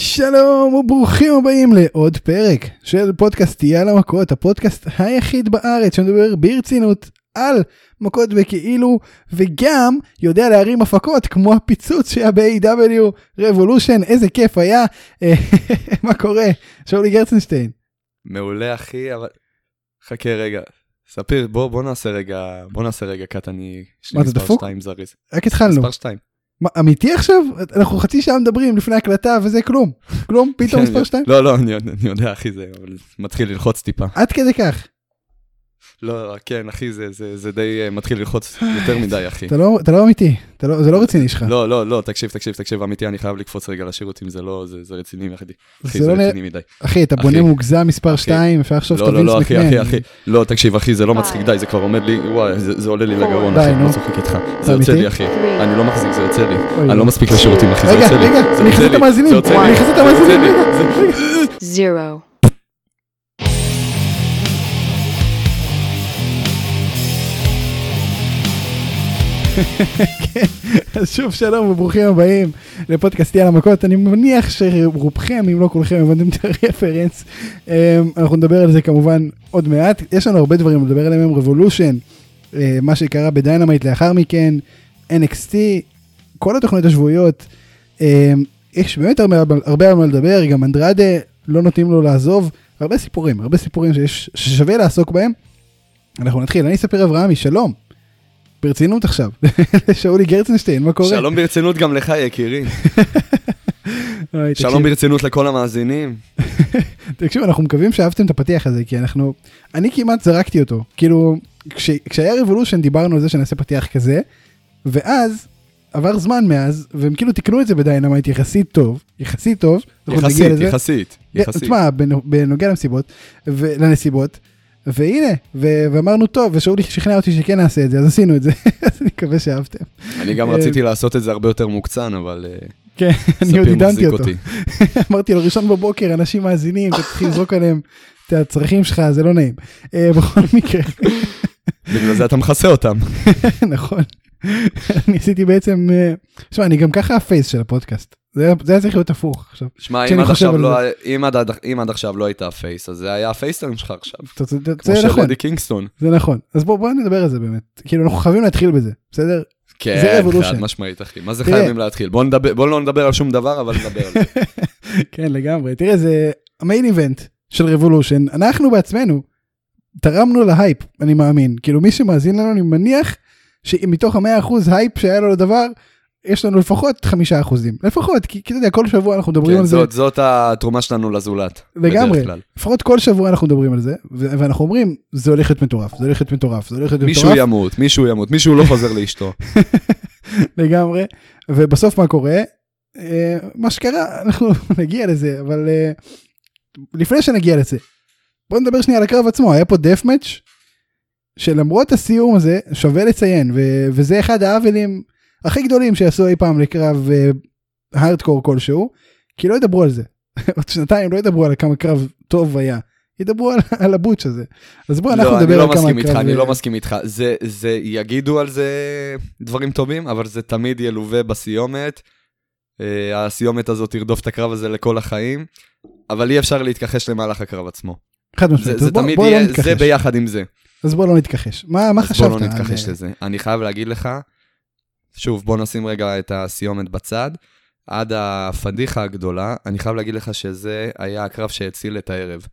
שלום וברוכים הבאים לעוד פרק של פודקאסט תהיה על המכות, הפודקאסט היחיד בארץ שמדבר ברצינות על מכות וכאילו וגם יודע להרים הפקות כמו הפיצוץ שהיה ב-AW רבולושן איזה כיף היה. מה קורה? שאולי גרצנשטיין. מעולה אחי אבל חכה רגע ספיר בוא בוא נעשה רגע בוא נעשה רגע קאט אני מה, אתה דפוק? רק התחלנו. מספר שתיים מה, אמיתי עכשיו? אנחנו חצי שעה מדברים לפני הקלטה וזה כלום. כלום? פתאום כן, מספר 2 לא לא אני יודע- אחי זה מתחיל ללחוץ טיפה. עד כדי כך לא כן אחי זה זה זה די אה, מתחיל ללחוץ יותר מדי אחי. אתה לא אתה לא אמיתי אתה לא זה לא רציני שלך. לא לא לא תקשיב תקשיב תקשיב אמיתי אני חייב לקפוץ רגע לשירותים זה לא זה זה רציני אחי אחי זה זה לא רציני מדי. אחי אתה בונה. מוגזם מספר אחי. 2 אפשר לחשוב לא שאתה לא לא וינס אחי מקמן. אחי אחי לא תקשיב אחי זה לא מצחיק די זה כבר עומד לי וואי זה זה עולה לי לגרון די, אחי נו. לא צוחק איתך. זה אמיתי? יוצא לי אחי אני לא מחזיק זה יוצא לי. אני לא מספיק לשירותים אחי זה רגע יוצא לי. רגע זה אני יוצא אכניס את לי, המאזינים. זה יוצא לי, אני אכניס את זה יוצא המאזינים. רגע. אז שוב שלום וברוכים הבאים לפודקאסטי על המכות אני מניח שרובכם אם לא כולכם הבנתם את הרפרנס. אמ, אנחנו נדבר על זה כמובן עוד מעט. יש לנו הרבה דברים לדבר עליהם היום. רבולושן מה שקרה ב Dynamite לאחר מכן NXT כל התוכניות השבועיות. אמ, יש באמת הרבה, הרבה על מה לדבר. גם אנדרדה לא נותנים לו לעזוב. הרבה סיפורים הרבה סיפורים שיש ששווה לעסוק בהם. אנחנו נתחיל. אני אספר אברהמי שלום. ברצינות עכשיו שאולי גרצנשטיין מה קורה? שלום ברצינות גם לך יקירי שלום תקשיב, ברצינות לכל המאזינים תקשיבו אנחנו מקווים שאהבתם את הפתיח הזה כי אנחנו אני כמעט זרקתי אותו כאילו כש, כשהיה Revolution דיברנו על זה שנעשה פתיח כזה ואז עבר זמן מאז והם כאילו תיקנו את זה ב Dynamite יחסית טוב יחסית טוב. יחסית. יחסית יחסית תשמע בנ- בנוגע למסיבות ולנסיבות והנה ו- ואמרנו טוב ושאולי שכנע אותי שכן נעשה את זה אז עשינו את זה אז אני מקווה שאהבתם. אני גם אה, רציתי לעשות את זה הרבה יותר מוקצן אבל אה, כן אני עוד עידנתי אותו. אמרתי לו ראשון בבוקר אנשים מאזינים תתחיל לזרוק עליהם את הצרכים שלך זה לא נעים. אה, בכל מקרה בגלל זה אתה מכסה אותם נכון. אני עשיתי בעצם אה, שמע אני גם ככה ה face של הפודקאסט זה זה היה צריך להיות הפוך עכשיו. שמע אם לא זה. אם אם עד עכשיו לא היית ה face אז זה היה ה face turn שלך עכשיו. אתה צודק, כמו זה של נכון. קינגסטון. זה נכון. אז בוא בוא נדבר על זה באמת. כאילו אנחנו חייבים להתחיל בזה בסדר? כן Revolution. חד משמעית אחי. מה זה תראה. חייבים להתחיל? בוא נדבר בוא לא נדבר על שום דבר אבל נדבר על זה. כן לגמרי. תראה זה ה main event של Revolution אנחנו בעצמנו תרמנו להייפ אני מאמין. כאילו מי שמאזין לנו אני מניח שמתוך המאה אחוז הייפ שהיה לו לדבר יש לנו לפחות חמישה אחוזים. לפחות כי כי אתה יודע כל שבוע אנחנו מדברים כן, על זה. זאת- זאת התרומה שלנו לזולת לגמרי. לפחות כל שבוע אנחנו מדברים על זה ו- ואנחנו אומרים זה הולך להיות מטורף זה הולך להיות מטורף זה הולך להיות מישהו מטורף. ימות מישהו ימות מישהו לא חוזר לאשתו. לגמרי. ובסוף מה קורה? אה, מה שקרה אנחנו נגיע לזה אבל אה, לפני שנגיע לזה בוא נדבר שנייה על הקרב עצמו. היה פה דף מאץ' שלמרות הסיום הזה שווה לציין ו- וזה אחד העוולים הכי גדולים שעשו אי פעם לקרב אה, הארדקור כלשהו כי לא ידברו על זה עוד שנתיים לא ידברו על כמה קרב טוב היה ידברו על, על הבוטש הזה אז בוא אנחנו לא, אני נדבר לא על כמה מסכים איתך, קרב, אני אה, לא מסכים איתך. זה, זה, יגידו על זה דברים טובים, אבל זה תמיד ילווה בסיומת. אה, הסיומת הזאת תרדוף את הקרב הזה לכל החיים, אבל אי אפשר להתכחש למהלך הקרב עצמו. חד זה, משמעית זה אז בוא, תמיד בוא לא יהיה, נתכחש זה ביחד עם זה. אז בוא לא נתכחש מה, מה אז חשבת בוא לא על- נתכחש לזה. אני חייב להגיד לך, שוב, בוא נשים רגע את הסיומת בצד. עד הפדיחה הגדולה, אני חייב להגיד לך שזה היה הקרב שהציל את הערב.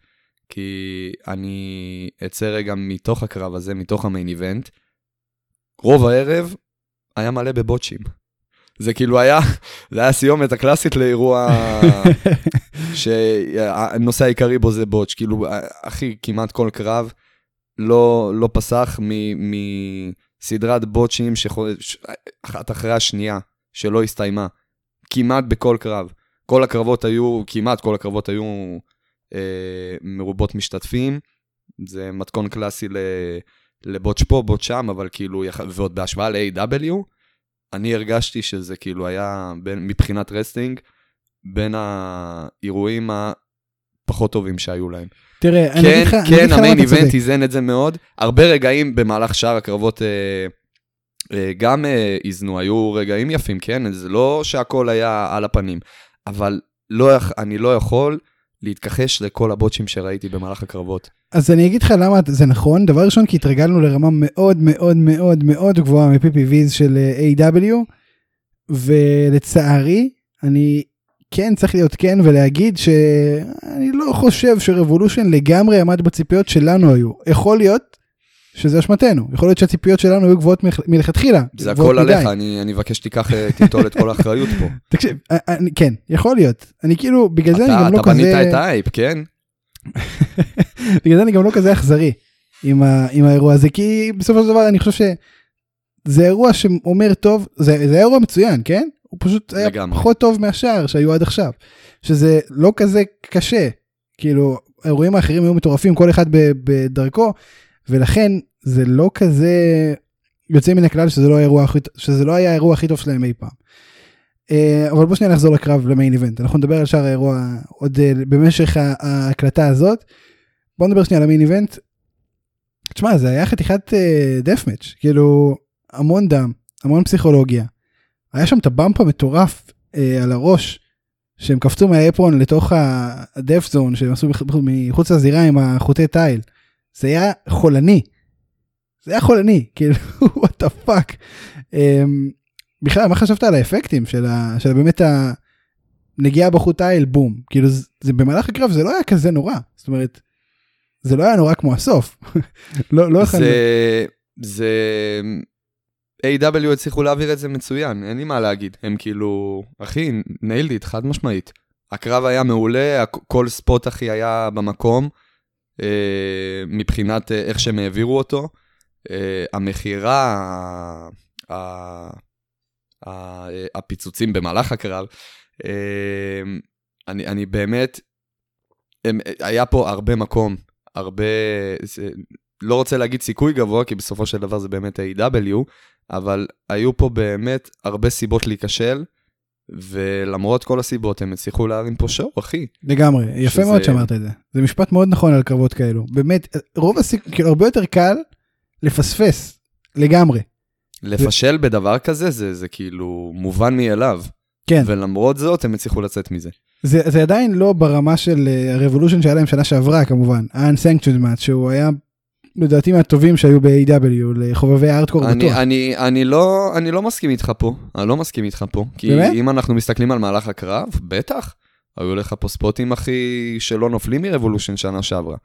כי אני אצא רגע מתוך הקרב הזה, מתוך המיין איבנט. רוב הערב היה מלא בבוטשים. זה כאילו היה, זה היה הסיומת הקלאסית לאירוע שהנושא העיקרי בו זה בוטש. כאילו, אחי, כמעט כל קרב לא, לא פסח מ- מסדרת בוטשים שחו- ש- אחת אחרי השנייה, שלא הסתיימה. כמעט בכל קרב. כל הקרבות היו, כמעט כל הקרבות היו אה, מרובות משתתפים. זה מתכון קלאסי ל botch פה, botch שם, אבל כאילו, ועוד בהשוואה ל-AEW, אני הרגשתי שזה כאילו היה, בין, מבחינת wrestling, בין האירועים הפחות טובים שהיו להם. תראה, כן, אני אגיד כן, לך למה ה main אתה צודק. event איזן את זה מאוד. הרבה רגעים במהלך שאר הקרבות אה, אה, גם אה, איזנו, היו רגעים יפים, כן? זה לא שהכל היה על הפנים. אבל לא, אני לא יכול להתכחש לכל הבוטשים שראיתי במהלך הקרבות. אז אני אגיד לך למה זה נכון, דבר ראשון כי התרגלנו לרמה מאוד מאוד מאוד מאוד גבוהה מ-PPVs של אה, A.W. ולצערי אני כן צריך להיות כן ולהגיד שאני לא חושב שרבולושן לגמרי עמד בציפיות שלנו היו. יכול להיות שזה אשמתנו, יכול להיות שהציפיות שלנו היו גבוהות מלכ- מלכתחילה. זה הכל מדי. עליך, אני, אני מבקש שתיקח, אה, תיטול את כל האחריות פה. תקשיב, אה, אני, כן, יכול להיות. אני כאילו, בגלל זה אני אתה, גם לא אתה כזה... בנית את האייפ, כן? בגלל זה אני גם לא כזה אכזרי עם, ה, עם האירוע הזה, כי בסופו של דבר אני חושב שזה אירוע שאומר טוב, זה, זה אירוע מצוין, כן? הוא פשוט היה לגמרי. פחות טוב מהשאר שהיו עד עכשיו. שזה לא כזה קשה, כאילו, האירועים האחרים היו מטורפים, כל אחד בדרכו, ולכן זה לא כזה יוצא מן הכלל שזה לא, האירוע שזה לא היה האירוע הכי טוב שלהם אי פעם. אה, אבל בוא שנייה נחזור לקרב למיין איבנט, אנחנו נדבר על שאר האירוע עוד אה, במשך ההקלטה הזאת. בוא נדבר שנייה על המיין איבנט. תשמע זה היה חתיכת דף מאץ' כאילו המון דם המון פסיכולוגיה. היה שם את הבמפ המטורף אה, על הראש שהם קפצו מהאפרון לתוך ה death zone שהם עשו מח- מחוץ לזירה עם החוטי תיל. זה היה חולני. זה היה חולני כאילו what the fuck. בכלל מה חשבת על האפקטים של, ה, של באמת הנגיעה בחוט תיל בום כאילו זה, זה במהלך הקרב זה לא היה כזה נורא זאת אומרת. זה לא היה נורא כמו הסוף. לא לא זה, זה, AEW הצליחו להעביר את זה מצוין, אין לי מה להגיד. הם כאילו, אחי, nailed it, חד משמעית. הקרב היה מעולה, כל spot אחי היה במקום, אה, מבחינת אה, איך שהם העבירו אותו. אה, המכירה, ה- ה- ה- הפיצוצים במהלך הקרב, אה, אני, אני באמת, הם, היה פה הרבה מקום, הרבה, זה, לא רוצה להגיד סיכוי גבוה, כי בסופו של דבר זה באמת AEW, אבל היו פה באמת הרבה סיבות להיכשל, ולמרות כל הסיבות הם הצליחו להרים פה שואו, אחי. לגמרי יפה שזה- מאוד שאמרת את זה. זה משפט מאוד נכון על קרבות כאלו. באמת רוב הסיכ... כאילו הרבה יותר קל לפספס לגמרי. לפשל בדבר כזה זה, זה כאילו מובן מאליו, כן. ולמרות זאת הם הצליחו לצאת מזה. זה, זה עדיין לא ברמה של הרבולושן שהיה להם שנה שעברה כמובן. ה-unsanctioned match שהוא היה לדעתי מהטובים שהיו ב-AW לחובבי הארדקור אני, בטוח. אני, אני, לא, אני לא מסכים איתך פה, אני לא מסכים איתך פה. כי באמת? אם אנחנו מסתכלים על מהלך הקרב, בטח, היו לך פה ספוטים הכי שלא נופלים מרבולושן שנה שעברה.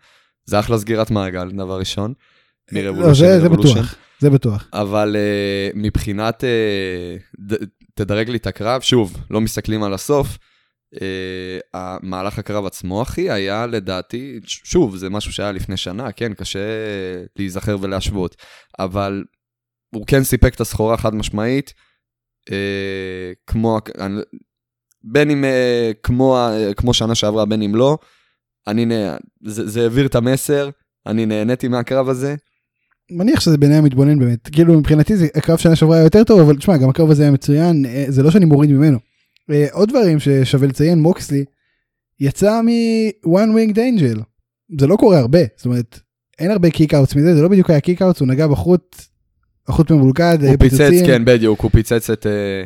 זה אחלה סגירת מעגל, דבר ראשון. לא, מרבולושן זה, זה לרבולושן. בטוח זה בטוח אבל uh, מבחינת, uh, ד, תדרג לי את הקרב, שוב, לא מסתכלים על הסוף. Uh, המהלך הקרב עצמו, אחי, היה לדעתי, שוב, זה משהו שהיה לפני שנה, כן, קשה להיזכר ולהשוות, אבל הוא כן סיפק את הסחורה חד משמעית, uh, כמו, אני- בין אם uh, כמו, כמו שנה שעברה, בין אם לא, אני, נה- זה, זה העביר את המסר, אני נהניתי מהקרב הזה, מניח שזה בעיני המתבונן באמת כאילו מבחינתי זה הקרב שנה שעברה היה יותר טוב אבל תשמע גם הקרב הזה היה מצוין אה, זה לא שאני מוריד ממנו. עוד דברים ששווה לציין מוקסלי יצא מ-one winged angel זה לא קורה הרבה זאת אומרת אין הרבה קיק-אוטס מזה זה לא בדיוק היה קיק-אוטס הוא נגע בחוט. החוט מבולקד אה, הוא פיצץ, פיצוצים. כן, בדיוק, הוא פיצץ את... אה,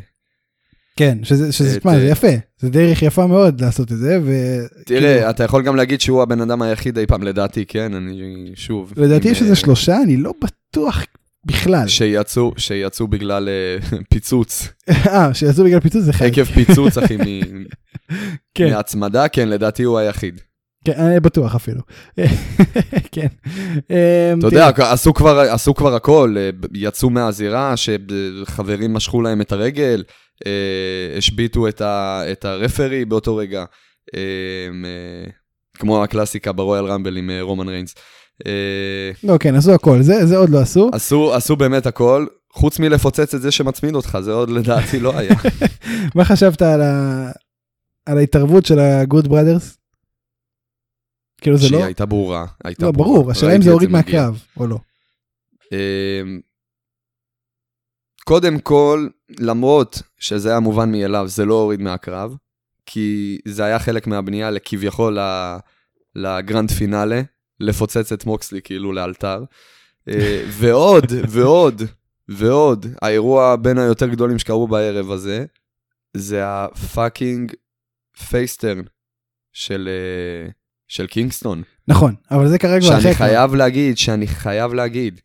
כן שזה שזה את, תשמע, זה אה, יפה זה דרך יפה מאוד לעשות את זה תראה, וכאילו, אתה יכול גם להגיד שהוא הבן אדם היחיד אי פעם, לדעתי, כן, אני שוב... לדעתי יש איזה אה, שלושה אני לא בטוח בכלל שיצאו, שיצאו בגלל אה, פיצוץ, אה שיעשו בגלל פיצוץ זה חלק. עקב פיצוץ, אחי, מ- כן. מהצמדה, כן, לדעתי הוא היחיד. כן, אני בטוח אפילו. כן. אמ, אתה יודע, עשו כבר, עשו כבר הכל, אה, יצאו מהזירה, שחברים משכו להם את הרגל, אה, השביתו את, ה, את הרפרי באותו רגע, אה, אה, כמו הקלאסיקה ברויאל רמבל עם אה, רומן ריינס. אה, לא, כן, עשו הכל, זה זה עוד לא עשו. עשו, עשו באמת הכל, חוץ מלפוצץ את זה שמצמיד אותך, זה עוד לדעתי לא היה. מה חשבת על ה- על ההתערבות של ה-good brothers? כאילו זה שהיא לא, הייתה ברורה, הייתה לא, ברורה. ברור, השאלה אם זה הוריד. מהקרב או לא. אמ, קודם כל, למרות שזה היה מובן מאליו, זה לא הוריד מהקרב, כי זה היה חלק מהבנייה לכביכול ל- לגרנד פינאלה, לפוצץ את מוקסלי כאילו לאלתר. אה, ועוד, ועוד, ועוד, האירוע בין היותר גדולים שקרו בערב הזה, זה ה fucking face turn של, אה, של קינגסטון. נכון, אבל זה כרגע שאני אחרי כבר. חייב להגיד, שאני חייב להגיד,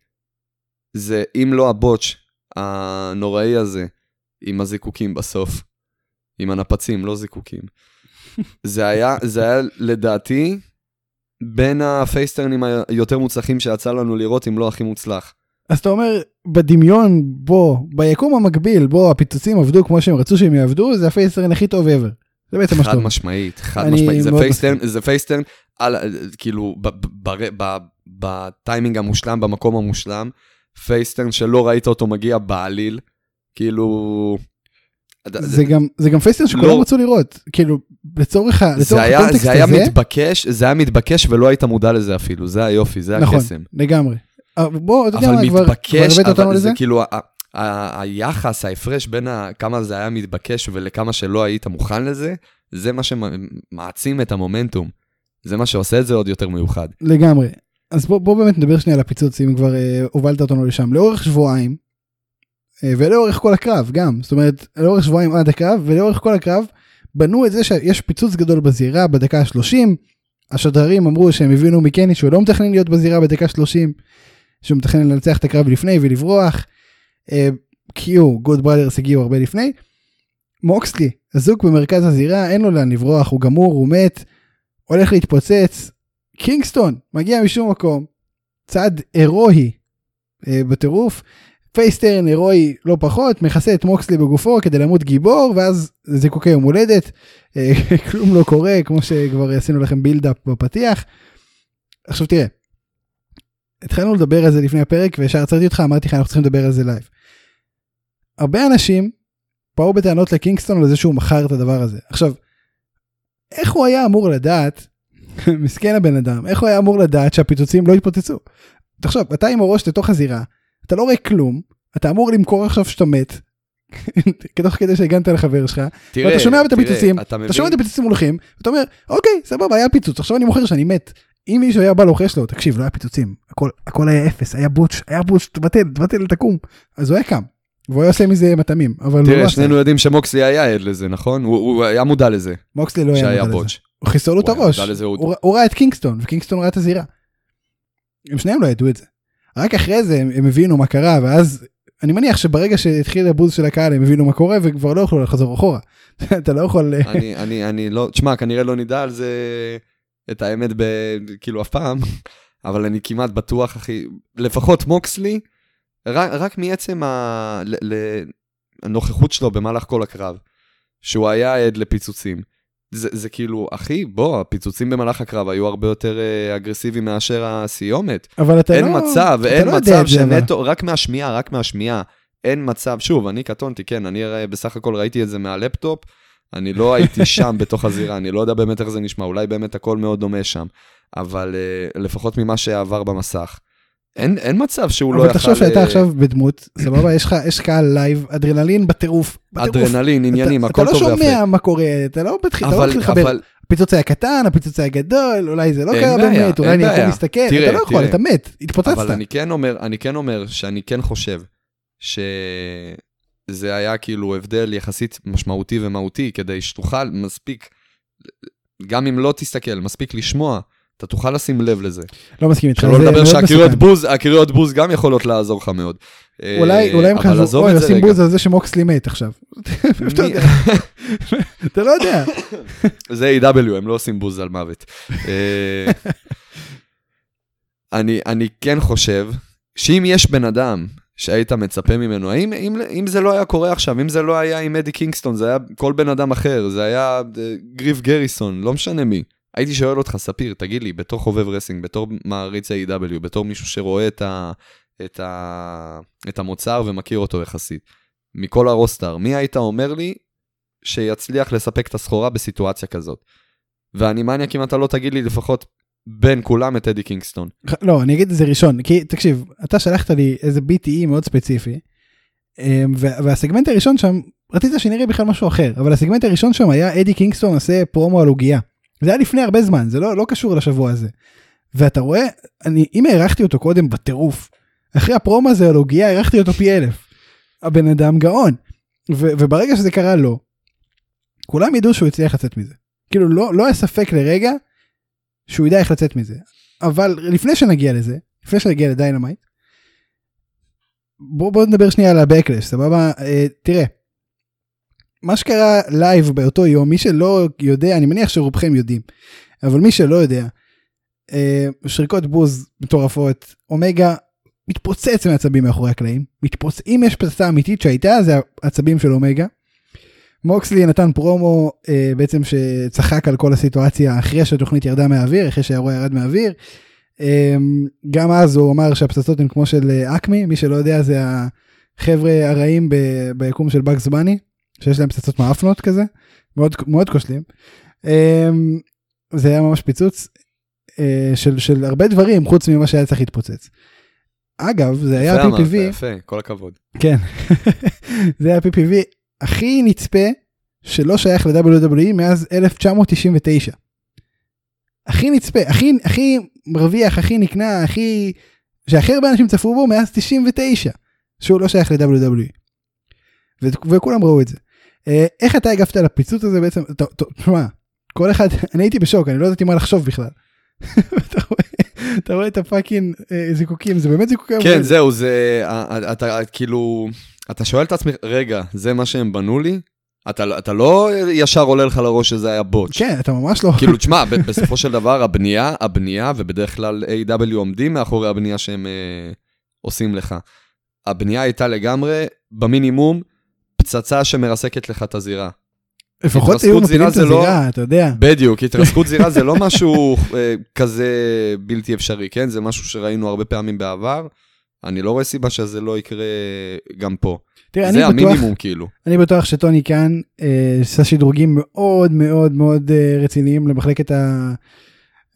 זה אם לא ה botch הנוראי הזה, עם הזיקוקים בסוף, עם הנפצים, לא זיקוקים. זה היה, זה היה לדעתי בין ה face turnים היותר מוצלחים שיצא לנו לראות, אם לא הכי מוצלח. אז אתה אומר, בדמיון בו, ביקום המקביל בו הפיצוצים עבדו כמו שהם רצו שהם יעבדו, זה ה face turn הכי טוב ever. זה בעצם מה שאתה חד אומר. משמעית, חד משמעית. זה face turn, זה face turn, על, כאילו, ב- ב- ב- ב- בטיימינג המושלם, במקום המושלם, face turn שלא ראית אותו מגיע בעליל, כאילו... זה גם זה גם face turn שכולם לא. רצו לראות כאילו לצורך הקונטקסט זה היה הזה מתבקש, זה היה מתבקש ולא היית מודע לזה אפילו, זה היופי, זה נכון הקסם. לגמרי. אבל בוא אתה יודע מה כבר הבאת אותנו לזה זה כאילו, היחס, ההפרש בין כמה זה היה מתבקש ולכמה שלא היית מוכן לזה, זה מה שמעצים את המומנטום. זה מה שעושה את זה עוד יותר מיוחד. לגמרי. אז בוא, בוא באמת נדבר שנייה על הפיצוץ אם כבר אה, הובלת אותנו לשם לאורך שבועיים ולאורך כל הקרב גם זאת אומרת לאורך שבועיים עד הקרב ולאורך כל הקרב בנו את זה שיש פיצוץ גדול בזירה בדקה ה-30 השדרים אמרו שהם הבינו מקני שהוא לא מתכנן להיות בזירה בדקה 30 שהוא מתכנן לנצח את הקרב לפני ולברוח. אה, קיו good brothers הגיעו הרבה לפני. מוקסלי אזוק במרכז הזירה אין לו לאן לברוח הוא גמור הוא מת הולך להתפוצץ קינגסטון מגיע משום מקום, צעד heroic אה, בטירוף, face turn heroic לא פחות, מכסה את מוקסלי בגופו כדי למות גיבור, ואז זיקוקי יום הולדת, אה, כלום לא קורה, כמו שכבר עשינו לכם build-up בפתיח. עכשיו תראה, התחלנו לדבר על זה לפני הפרק, וישר עצרתי אותך, אמרתי לך אנחנו צריכים לדבר על זה live. הרבה אנשים באו בטענות לקינגסטון על זה שהוא מכר את הדבר הזה. עכשיו, איך הוא היה אמור לדעת מסכן הבן אדם, איך הוא היה אמור לדעת שהפיצוצים לא יתפוצצו? תחשוב, אתה עם הראש לתוך הזירה, אתה לא רואה כלום, אתה אמור למכור עכשיו שאתה מת, תוך כדי שהגנת לחבר שלך, תראה, ואתה שומע את תראה, הפיצוצים, אתה אתה שומע את? הפיצוצים הולכים, ואתה אומר, אוקיי, סבבה, היה פיצוץ, עכשיו אני מוכר שאני מת. אם מישהו היה בא לוחש לו, תקשיב, לא היה פיצוצים, הכל, הכל היה אפס, היה בוטש, היה בוטש, תבטל, תבטל, תקום. אז הוא היה קם, והוא היה עושה מזה מטעמים, אבל הוא לא תראה, עשה. שנינו יודעים שמוקסלי היה עד לזה, נכון? הוא- הוא היה מודע לזה, מוקסלי לא היה מודע לזה. בוטש. הוא חיסל לו את הראש, לזה, הוא ראה את קינגסטון, וקינגסטון ראה את הזירה. הם שניהם לא ידעו את זה. רק אחרי זה הם, הם הבינו מה קרה, ואז אני מניח שברגע שהתחיל הבוז של הקהל הם הבינו מה קורה וכבר לא יכלו לחזור אחורה. אתה לא יכול... אני, אני, אני לא, תשמע, כנראה לא נדע על זה את האמת ב... כאילו אף פעם, אבל אני כמעט בטוח, אחי, לפחות מוקסלי, רק, רק מעצם ה... ל, ל, הנוכחות שלו במהלך כל הקרב, שהוא היה עד לפיצוצים. זה, זה כאילו, אחי, בוא, הפיצוצים במהלך הקרב היו הרבה יותר אה, אגרסיביים מאשר הסיומת. אבל אתה אין לא... מצב, אתה אין לא מצב. שנטו, רק מהשמיעה, רק מהשמיעה. אין מצב, שוב, אני קטונתי, כן, אני הרי בסך הכל ראיתי את זה מהלפטופ, אני לא הייתי שם בתוך הזירה, אני לא יודע באמת איך זה נשמע, אולי באמת הכל מאוד דומה שם, אבל אה, לפחות ממה שעבר במסך. אין, אין מצב שהוא לא אבל יכל... תחשוב שאתה אה, עכשיו בדמות, סבבה? יש לך יש קהל live, אדרנלין בטירוף. בטירוף. אדרנלין, עניינים, הכל טוב אתה לא ויפה. שומע מה קורה, אתה לא מתחיל לא אבל, לחבר. אבל, הפיצוץ היה קטן, הפיצוץ היה גדול, אולי זה לא קרה באמת, אולי אני יכול. להסתכל, אתה לא יכול. אתה מת, התפוצצת. אבל אני כן אומר, אני כן אומר שאני כן חושב שזה היה כאילו הבדל יחסית משמעותי ומהותי, כדי שתוכל מספיק, גם אם לא תסתכל, מספיק לשמוע, אתה תוכל לשים לב לזה. לא מסכים איתך, שלא לדבר שהקריאות. בוז, הקריאות בוז גם יכולות לעזור לך מאוד. אולי אה, אולי הם חזרו, אוי, עושים. בוז על זה שמוקסלי מת עכשיו. אתה לא יודע. זה A.W, הם לא עושים בוז על מוות. אה, אני, אני כן חושב שאם יש בן אדם שהיית מצפה ממנו, האם, אם, אם זה לא היה קורה עכשיו, אם זה לא היה עם אדי קינגסטון, זה היה כל בן אדם אחר, זה היה אה, גריף גריסון, לא משנה מי. הייתי שואל אותך, ספיר, תגיד לי, בתור חובב wrestling, בתור מעריץ AEW, בתור מישהו שרואה את, ה, את, ה, את המוצר ומכיר אותו יחסית, מכל הרוסטר, מי היית אומר לי שיצליח לספק את הסחורה בסיטואציה כזאת? ואני מניאק אם אתה לא תגיד לי לפחות בין כולם את אדי קינגסטון. לא, אני אגיד את זה ראשון, כי תקשיב, אתה שלחת לי איזה BTE מאוד ספציפי, אמ, וה- והסגמנט הראשון שם, רצית שנראה בכלל משהו אחר, אבל הסגמנט הראשון שם היה אדי קינגסטון עושה פרומו על עוגייה. זה היה לפני הרבה זמן, זה לא, לא קשור לשבוע הזה. ואתה רואה, אני, אם הערכתי אותו קודם בטירוף, אחרי הפרומו הזה על עוגייה הערכתי אותו פי אלף. הבן אדם גאון. ו, וברגע שזה קרה לו, כולם ידעו שהוא הצליח לצאת מזה. כאילו לא, לא היה ספק לרגע שהוא ידע איך לצאת מזה. אבל לפני שנגיע לזה, לפני שנגיע לדיינמייט, בוא, בוא נדבר שנייה על ה-Backlash, סבבה? אה, תראה, מה שקרה live באותו יום, מי שלא יודע, אני מניח שרובכם יודעים, אבל מי שלא יודע, אה, שריקות בוז מטורפות, אומגה מתפוצץ מעצבים מאחורי הקלעים, מתפוצ... אם יש פצצה אמיתית שהייתה, זה העצבים של אומגה. מוקסלי נתן פרומו אה, בעצם שצחק על כל הסיטואציה אחרי שהתוכנית ירדה מהאוויר, אחרי שהאירוע ירד מהאוויר. אה, גם אז הוא אמר שהפצצות הן כמו של אה, אקמי, מי שלא יודע זה החבר'ה הרעים ביקום של באגס בני, שיש להם פצצות מאפנות כזה, מאוד, מאוד כושלים. אה, זה היה ממש פיצוץ אה, של, של הרבה דברים חוץ ממה שהיה צריך להתפוצץ. אגב, זה היה יפה אמרת, יפה, כל הכבוד. כן, זה היה PPV הכי נצפה שלא שייך ל-WWE מאז 1999. הכי נצפה, הכי, הכי מרוויח, הכי נקנה, הכי... שהכי הרבה אנשים צפו בו מאז 99, שהוא לא שייך ל-WWE. וכולם ראו את זה. אה, איך אתה הגבת לפיצוץ הזה בעצם? תשמע, כל אחד, אני הייתי בשוק, אני לא ידעתי מה לחשוב בכלל. אתה רואה- אתה רואה את הפאקינג אה, זיקוקים, זה באמת זיקוקים. כן, זהו, זה, אה, אתה כאילו, אתה שואל את עצמך, רגע, זה מה שהם בנו לי? אתה, אתה לא ישר עולה לך לראש שזה היה בוט. כן, אתה ממש לא... כאילו, תשמע, בסופו של דבר, הבנייה, הבנייה, ובדרך כלל A.W. עומדים מאחורי הבנייה שהם אה, עושים לך. הבנייה הייתה לגמרי, במינימום, פצצה שמרסקת לך את הזירה. לפחות היו התרסקות מפילים את לא- הזירה, אתה יודע. בדיוק, התרסקות זירה זה לא משהו אה, כזה בלתי אפשרי, כן? זה משהו שראינו הרבה פעמים בעבר. אני לא רואה סיבה שזה לא יקרה גם פה. תראה, זה בטוח, המינימום, כאילו. אני בטוח שטוני כאן אה, עשה שדרוגים מאוד מאוד מאוד אה, רציניים למחלקת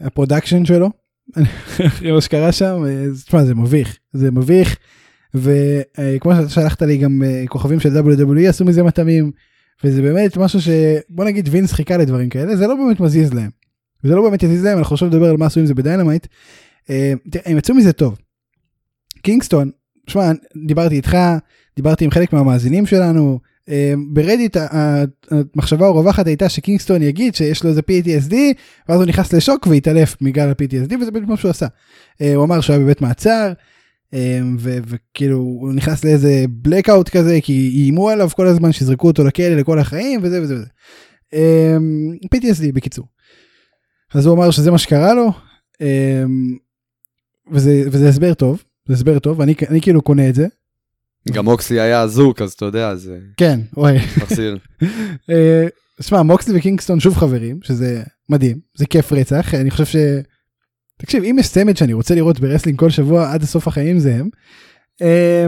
ה production שלו. אחרי מה שקרה שם, אה, תשמע, זה מביך, זה מביך. וכמו שאתה שלחת לי גם אה, כוכבים של WWE עשו מזה מטעמים. וזה באמת משהו שבוא נגיד וינס חיכה לדברים כאלה, זה לא באמת מזיז להם. זה לא באמת יזיז להם, אנחנו עכשיו נדבר על מה עשו עם זה בדיינמייט. אה, הם יצאו מזה טוב. קינגסטון, שמע, דיברתי איתך, דיברתי עם חלק מהמאזינים שלנו, אה, ברדיט המחשבה הרווחת הייתה שקינגסטון יגיד שיש לו איזה PTSD, ואז הוא נכנס לשוק והתעלף מגל ה-PTSD, וזה בדיוק מה שהוא עשה. הוא אמר שהוא היה בבית מעצר, וכאילו הוא נכנס לאיזה blackout כזה, כי איימו עליו כל הזמן שיזרקו אותו לכלא לכל החיים, וזה וזה וזה. אה, PTSD בקיצור. אז הוא אמר שזה מה שקרה לו, אה, וזה, וזה הסבר טוב, זה הסבר טוב, אני, אני כאילו קונה את זה. גם אוקסלי היה אזוק, אז אתה יודע, זה כן, וואי. מחזיר. אה, שמע, מוקסלי וקינגסטון שוב חברים, שזה מדהים, זה כיף רצח, אני חושב ש... תקשיב, אם יש צמד שאני רוצה לראות ב wrestling כל שבוע עד הסוף החיים זה הם. אה,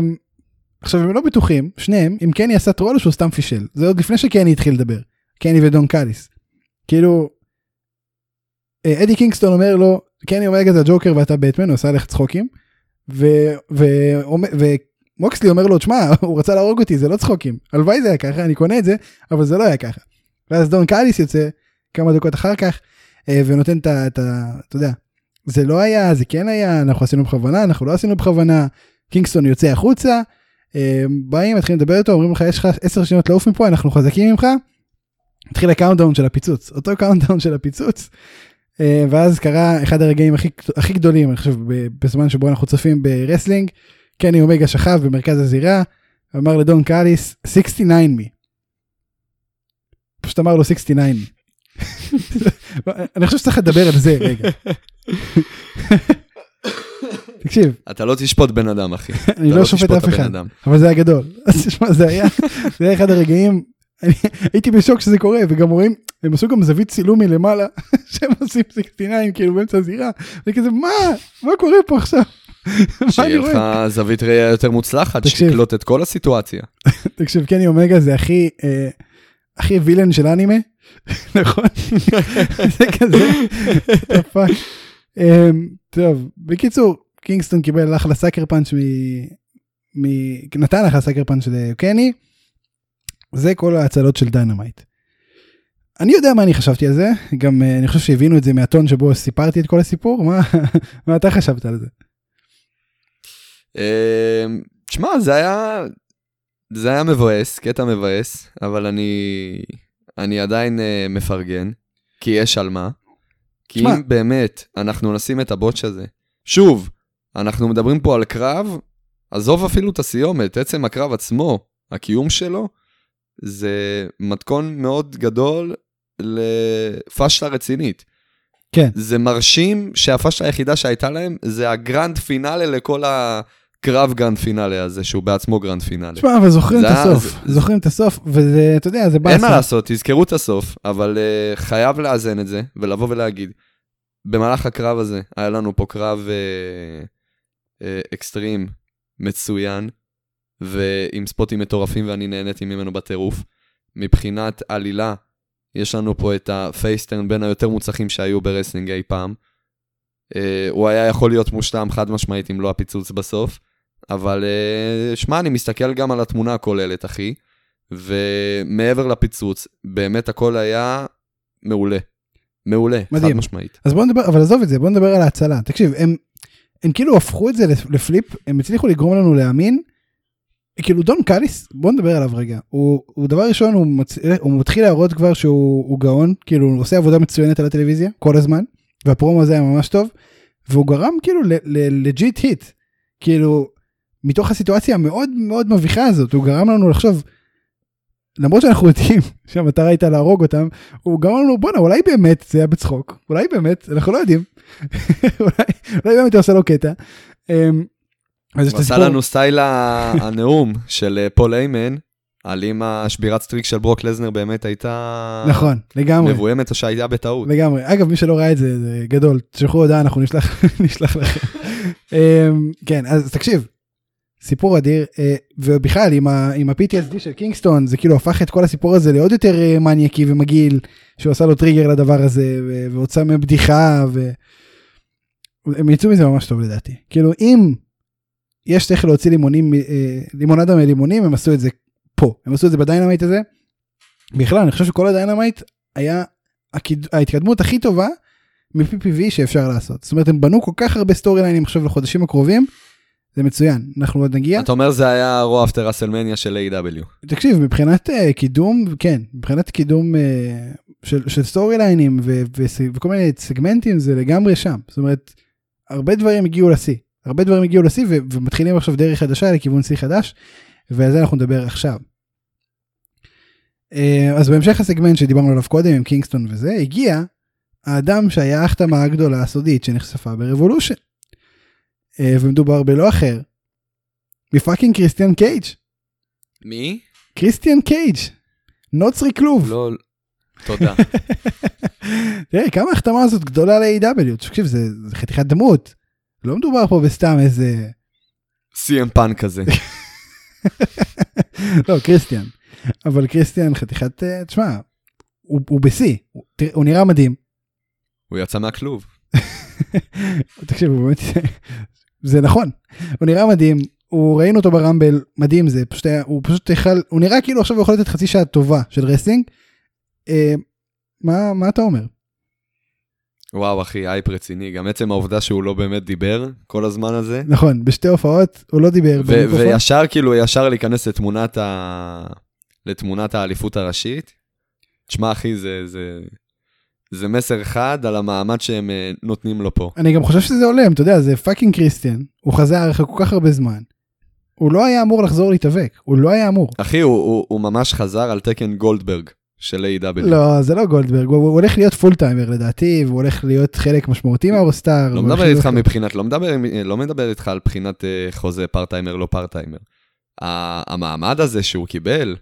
עכשיו הם לא בטוחים, שניהם, אם קני עשה troll או שהוא סתם פישל, זה עוד לפני שקני התחיל לדבר, קני ודון קאליס. כאילו, אה, אדי קינגסטון אומר לו, קני אומגה זה הג'וקר ואתה בטמן, הוא עשה לך צחוקים, ומוקסלי אומר לו, תשמע, הוא רצה להרוג אותי, זה לא צחוקים, הלוואי זה היה ככה, אני קונה את זה, אבל זה לא היה ככה. ואז דון קאליס יוצא כמה דקות אחר כך, אה, ונותן. את ה- אתה יודע, זה לא היה, זה כן היה, אנחנו עשינו בכוונה, אנחנו לא עשינו בכוונה, קינגסטון יוצא החוצה, אה, באים, מתחילים לדבר איתו, אומרים לך, יש לך 10 שניות לעוף מפה, אנחנו חזקים ממך, התחיל ה countdown של הפיצוץ, אותו countdown של הפיצוץ, אה, ואז קרה אחד הרגעים הכי, הכי גדולים, אני חושב, בזמן שבו אנחנו צופים ב wrestling, קני אומגה שכב במרכז הזירה, אמר לדון קאליס, 69 מי. פשוט אמר לו 69 מי. אני חושב שצריך לדבר על זה רגע. תקשיב, אתה לא תשפוט בן אדם, אחי. אני אתה לא שופט אף אחד. אבל זה היה גדול. אז תשמע, זה היה, אחד הרגעים, הייתי בשוק שזה קורה, וגם רואים, הם עשו גם זווית צילום מלמעלה, שהם עושים 69 כאילו באמצע הזירה, וכזה מה, מה קורה פה עכשיו? שיהיה לך? זווית ראייה יותר מוצלחת. שתקלוט את כל הסיטואציה. תקשיב, קני אומגה זה הכי, אה, הכי villain של אנימה, נכון? זה כזה. אמ, טוב, בקיצור, קינגסטון קיבל אחלה sucker punch מ... מ... נתן אחלה sucker punch לקני. זה כל ההצלות של דיינמייט. אני יודע מה אני חשבתי על זה, גם אה, אני חושב שהבינו את זה מהטון שבו סיפרתי את כל הסיפור, מה, מה אתה חשבת על זה? אמ, תשמע, זה היה... זה היה מבאס, קטע מבאס, אבל אני... אני עדיין uh, מפרגן, כי יש על מה. כי תשמע- אם באמת אנחנו נשים את הבוטש הזה, שוב, אנחנו מדברים פה על קרב, עזוב אפילו את הסיומת, עצם הקרב עצמו, הקיום שלו, זה מתכון מאוד גדול לפשלה רצינית. כן. זה מרשים שהפשלה היחידה שהייתה להם זה ה grand finale לכל הקרב grand finale הזה, שהוא בעצמו grand finale. תשמע, אבל זוכרים את הסוף, זוכרים את הסוף, וזה, אתה יודע, זה באסה. אין מה לעשות, תזכרו את הסוף, אבל אה, חייב לאזן את זה, ולבוא ולהגיד, במהלך הקרב הזה, היה לנו פה קרב אה, אה, אקסטרים מצוין, ועם ספוטים מטורפים ואני נהניתי ממנו בטירוף. מבחינת עלילה, יש לנו פה את ה- face turn בין היותר מוצלחים שהיו ב- wrestling אי פעם. אה, הוא היה יכול להיות מושלם חד משמעית אם לא הפיצוץ בסוף, אבל אה, שמע, אני מסתכל גם על התמונה הכוללת, אחי. ומעבר לפיצוץ, באמת הכל היה מעולה. מעולה, מדהים. חד משמעית. אז בוא נדבר, אבל עזוב את זה, בוא נדבר על ההצלה. תקשיב, הם, הם כאילו הפכו את זה לפ- ל- flip, הם הצליחו לגרום לנו להאמין. כאילו דון קאליס, בוא נדבר עליו רגע. הוא, הוא דבר ראשון, הוא, מצ... הוא מתחיל להראות כבר שהוא הוא גאון, כאילו הוא עושה עבודה מצוינת על הטלוויזיה כל הזמן, והפרומו הזה היה ממש טוב, והוא גרם כאילו legit heat. כאילו, מתוך הסיטואציה המאוד מאוד מביכה הזאת, הוא גרם לנו לחשוב, למרות שאנחנו יודעים שהמטרה הייתה להרוג אותם, הוא גרם לנו בואנה אולי באמת זה היה בצחוק אולי באמת אנחנו לא יודעים אולי, אולי באמת הוא עושה לו קטע. אמ, אז הוא עשה לנו סטייל הנאום של אה, פול איימן, על אם השבירת streak של ברוק לזנר באמת הייתה נכון לגמרי מבוימת או שהייתה בטעות. לגמרי אגב מי שלא ראה את זה זה גדול תשלחו הודעה אנחנו נשלח נשלח לכם. אמ, כן אז תקשיב. סיפור אדיר אה, ובכלל עם ה- עם ה-PTSD של קינגסטון זה כאילו הפך את כל הסיפור הזה לעוד יותר אה, מניאקי ומגעיל שהוא עשה לו טריגר לדבר הזה והוצא מבדיחה והם יצאו מזה ממש טוב לדעתי כאילו אם יש איך להוציא לימונים אה, לימונדה מלימונים הם עשו את זה פה הם עשו את זה ב- Dynamite הזה. בכלל אני חושב שכל ה- Dynamite היה הקיד- ההתקדמות הכי טובה מ-PPV שאפשר לעשות זאת אומרת הם בנו כל כך הרבה סטורי ליינים עכשיו לחודשים הקרובים. זה מצוין אנחנו עוד נגיע אתה אומר זה היה Raw after WrestleMania של AEW. תקשיב מבחינת אה, קידום כן מבחינת קידום אה, של, של סטורי ליינים ו- ו- וכל מיני סגמנטים זה לגמרי שם זאת אומרת הרבה דברים הגיעו לשיא הרבה דברים הגיעו לשיא ו- ומתחילים עכשיו דרך חדשה לכיוון שיא חדש ועל זה אנחנו נדבר עכשיו. אה, אז בהמשך הסגמנט שדיברנו עליו קודם עם קינגסטון וזה הגיע האדם שהיה ההחתמה הגדולה הסודית שנחשפה ב- Revolution. אה, ומדובר בלא אחר מפאקינג קריסטיאן קייג' מי? קריסטיאן קייג' נוצרי כלוב. לא, תודה. תראה כמה ההחתמה הזאת גדולה ל-AEW תקשיב זה, זה חתיכת דמות. לא מדובר פה בסתם איזה CM פאנק כזה. לא קריסטיאן אבל קריסטיאן חתיכת אה, תשמע הוא, הוא בשיא הוא, הוא נראה מדהים הוא יצא מהכלוב. תקשיב הוא באמת זה נכון הוא נראה מדהים הוא ראינו אותו ב- Rumble מדהים זה פשוט היה הוא פשוט יכל הוא נראה כאילו עכשיו הוא יכול לתת חצי שעה טובה של wrestling. אה, מה מה אתה אומר וואו אחי, אייפ רציני. גם עצם העובדה שהוא לא באמת דיבר כל הזמן הזה. נכון בשתי הופעות הוא לא דיבר ו-. וישר כאילו, ישר להיכנס לתמונת ה... לתמונת האליפות הראשית. תשמע אחי, זה, זה, זה מסר חד על המעמד שהם אה, נותנים לו פה. אני גם חושב שזה הולם, אתה יודע, זה fucking קריסטיאן, הוא חזר אחרי כל כך הרבה זמן. הוא לא היה אמור לחזור להתאבק, הוא לא היה אמור. אחי, הוא, הוא, הוא ממש חזר על תקן גולדברג של AEW. לא, זה לא גולדברג, הוא, הוא הולך להיות full timer לדעתי, והוא הולך להיות חלק משמעותי מה- roster. לא מדבר איתך להיות- מבחינת, לא מדבר, לא מדבר איתך על בחינת אה, חוזה part timer לא part timer. ה- המעמד הזה שהוא קיבל,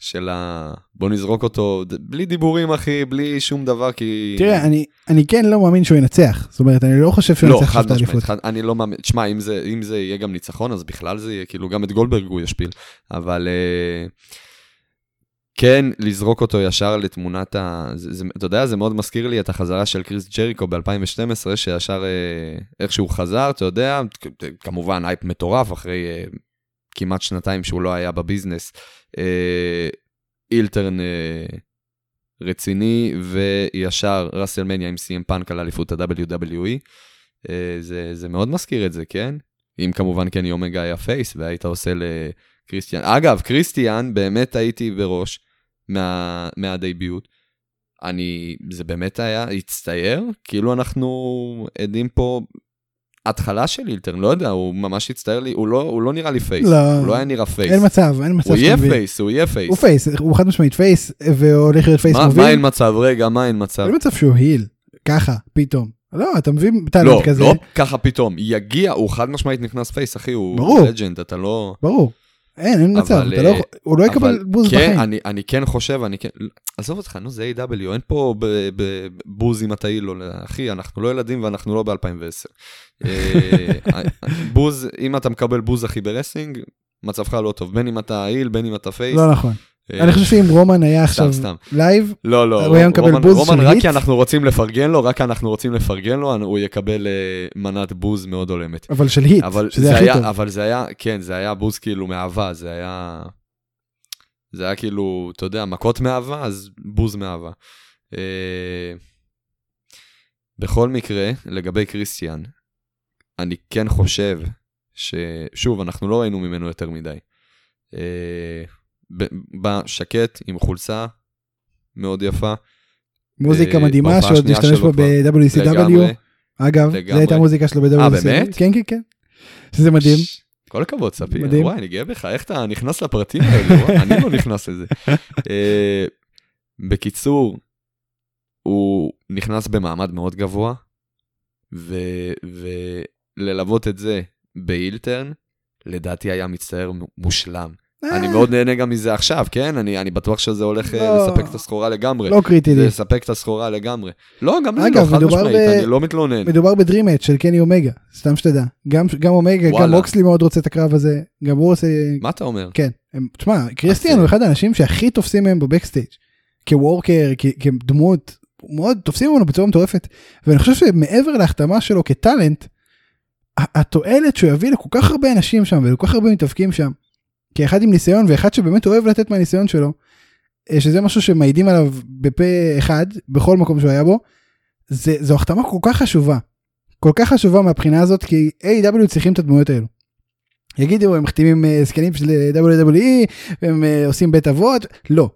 של ה... בוא נזרוק אותו, בלי דיבורים אחי, בלי שום דבר, כי... תראה, אני, אני כן לא מאמין שהוא ינצח, זאת אומרת, אני לא חושב שהוא לא, ינצח את האליפות. חד- אני לא מאמין, תשמע, אם זה, אם זה יהיה גם ניצחון, אז בכלל זה יהיה, כאילו, גם את גולדברג הוא ישפיל, אבל אה, כן, לזרוק אותו ישר לתמונת ה... זה, זה, אתה יודע, זה מאוד מזכיר לי את החזרה של קריס ג'ריקו ב-2012, שישר אה, איך שהוא חזר, אתה יודע, כמובן אייפ מטורף, אחרי אה, כמעט שנתיים שהוא לא היה בביזנס. אה, heel turn אה, רציני, וישר WrestleMania עם סי.אם פאנק על אליפות ה-WWE. אה, זה, זה מאוד מזכיר את זה, כן? אם כמובן קני אומגה היה face והיית עושה לקריסטיאן. אגב, קריסטיאן, באמת הייתי בראש, מה, מה- debut. אני, זה באמת היה, הצטייר, כאילו אנחנו עדים פה, התחלה של heel turn, לא יודע, הוא ממש הצטייר לי, הוא לא, הוא לא נראה לי face, לא. הוא לא היה נראה face. אין מצב, אין מצב. הוא יהיה מבין. face, הוא יהיה face. הוא face, הוא חד משמעית face, והולך להיות face מה, מוביל. מה אין מצב? רגע, מה אין מצב? אין מצב שהוא heel, ככה, פתאום. לא, אתה מביא talent לא, כזה, לא ככה פתאום, יגיע, הוא חד משמעית נכנס face, אחי, הוא ברור. legend, אתה לא... ברור. אין, אין מצב, אתה לא אה, יכול- הוא לא יקבל בוז כן, בחיים. אני, אני כן חושב, אני כן... עזוב אותך, נו, זה AEW, אין פה ב- ב- בוז אם אתה או לא. אחי, אנחנו לא ילדים ואנחנו לא ב-2010. בוז, אם אתה מקבל בוז אחי ב- wrestling, מצבך לא טוב, בין אם אתה heel, בין אם אתה face. לא נכון. אה, אני חושב שאם רומן היה עכשיו. live, לא, לא, הוא היה מקבל רומן- בוז רומן, של רק heat? כי אנחנו רוצים לפרגן לו, רק כי אנחנו רוצים לפרגן לו, הוא יקבל אה, מנת בוז מאוד הולמת. אבל של heat, שזה זה הכי טוב. אבל זה היה, כן, זה היה בוז כאילו מאהבה, זה היה, זה היה כאילו, אתה יודע, מכות מאהבה, אז בוז מאהבה. אה, בכל מקרה, לגבי קריסטיאן, אני כן חושב ששוב, אנחנו לא ראינו ממנו יותר מדי. בא שקט עם חולצה מאוד יפה. מוזיקה אה, מדהימה שעוד שלו בה. ב-WCW. אגב, זו. הייתה המוזיקה שלו ב-WCW. אה, באמת? כן, כן, כן. שזה מדהים. כל הכבוד, ספיר. מדהים. וואי, אני גאה בך, איך אתה נכנס לפרטים האלה? אני לא נכנס לזה. אה, בקיצור, הוא נכנס במעמד מאוד גבוה, וללוות את זה באילטרן, לדעתי היה מצטער מושלם. אני אה, מאוד נהנה גם מזה עכשיו, כן? אני, אני בטוח שזה הולך אה, לא. לספק את הסחורה לגמרי. לא קריטי לי. לספק את הסחורה לגמרי. לא, גם לי אגב, לא, חד משמעית, ב- אני לא מתלונן. מדובר בדרימט של קני אומגה, סתם שתדע. גם גם אומגה, גם וואלה. אוקסלי מאוד רוצה את הקרב הזה, גם הוא עושה... מה אתה אומר? כן. הם- תשמע, קריסטיאן הוא אחד האנשים שהכי תופסים מהם בבקסטייג'. כוורקר, כ- כדמות, מאוד תופסים ממנו בצורה מטורפת. ואני חושב שמעבר להחתמה שלו כטאלנט, התועלת שהוא יביא לכל כך הרבה אנשים שם ולכל כך הרבה מתאבקים שם, כאחד עם ניסיון ואחד שבאמת אוהב לתת מהניסיון שלו, אה, שזה משהו שמעידים עליו בפה אחד בכל מקום שהוא היה בו, זה, זו החתמה כל כך חשובה. כל כך חשובה מהבחינה הזאת כי A.W. צריכים את הדמויות האלו. יגידו הם מחתימים אה, זקנים של WWE והם אה, עושים בית אבות לא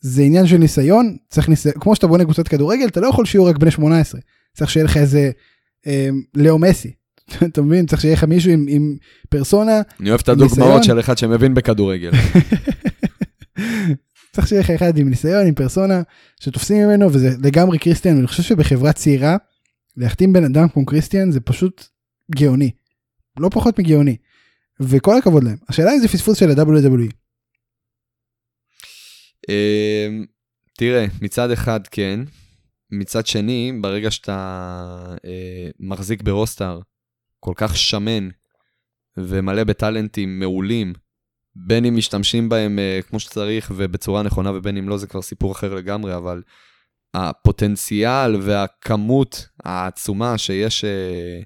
זה עניין של ניסיון צריך ניסיון כמו שאתה בונה קבוצת כדורגל אתה לא יכול שיהיו רק בני 18 צריך שיהיה לך איזה אה, לאו מסי אתה מבין? צריך שיהיה לך מישהו עם, עם פרסונה אני אוהב את. הדוגמאות של אחד שמבין בכדורגל. צריך שיהיה לך אחד עם ניסיון עם פרסונה שתופסים ממנו וזה לגמרי קריסטיאן. ואני חושב שבחברה צעירה להחתים בן אדם כמו קריסטיאן זה פשוט גאוני. לא פחות מגאוני. וכל הכבוד להם. השאלה אם זה פספוס של ה-WWE אמ, תראה, מצד אחד כן, מצד שני, ברגע שאתה אה, מחזיק ברוסטר כל כך שמן ומלא בטאלנטים מעולים, בין אם משתמשים בהם אה, כמו שצריך ובצורה נכונה ובין אם לא, זה כבר סיפור אחר לגמרי, אבל הפוטנציאל והכמות העצומה שיש אה,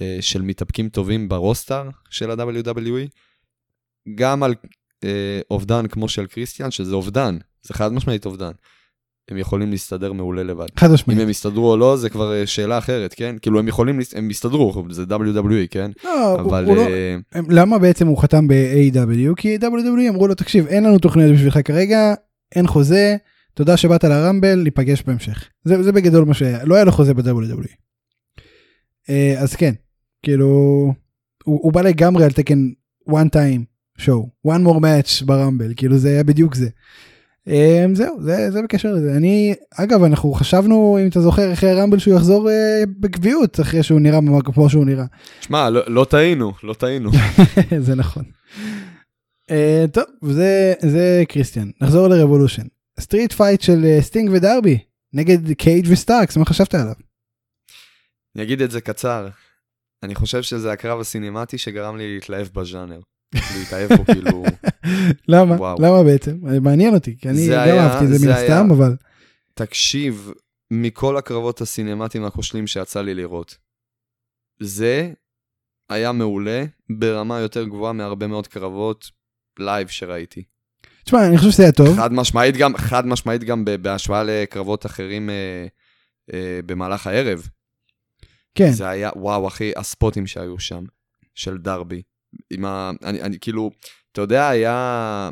אה, של מתאפקים טובים ברוסטר של ה-WWE, גם על אה, אובדן כמו של קריסטיאן, שזה אובדן, זה חד משמעית אובדן. הם יכולים להסתדר מעולה לבד. חד אם משמעית. הם יסתדרו או לא, זה כבר אה, שאלה אחרת, כן? כאילו, הם יכולים, הם יסתדרו, זה WWE, כן? לא, הוא- אבל... הוא לא- אה, הם- למה בעצם הוא חתם ב-AW? כי WWE אמרו לו תקשיב אין לנו תוכניות בשבילך כרגע אין חוזה תודה שבאת לרמבל ניפגש בהמשך זה, זה בגדול מה שהיה לא היה לו חוזה ב-WWE. אה, אז כן כאילו הוא, הוא בא לגמרי על תקן one time show one more match ב- Rumble כאילו זה היה בדיוק זה. אה, זהו זה זה בקשר לזה אני אגב אנחנו חשבנו אם אתה זוכר אחרי ה- Rumble שהוא יחזור אה, בקביעות אחרי שהוא נראה כמו שהוא נראה. שמע, לא לא טעינו, לא טעינו. זה נכון. אה, טוב זה זה קריסטיאן נחזור ל- Revolution street fight של אה, סטינג ודרבי נגד קייג' וסטארקס מה חשבת עליו? אני אגיד את זה קצר. אני חושב שזה הקרב הסינמטי שגרם לי להתלהב בז'אנר. להתאהב בו, כאילו... למה וואו. למה בעצם מעניין אותי כי אני גם היה- אהבתי את זה זה מן הסתם אבל תקשיב, מכל הקרבות הסינמטיים הכושלים שיצא לי לראות, זה היה מעולה ברמה יותר גבוהה מהרבה מאוד קרבות לייב שראיתי. תשמע אני חושב שזה היה טוב חד משמעית גם, חד משמעית גם בהשוואה לקרבות אחרים אה, אה, במהלך הערב. כן זה היה, וואו אחי, הספוטים שהיו שם, של דרבי. עם ה... אני, אני כאילו, אתה יודע, היה...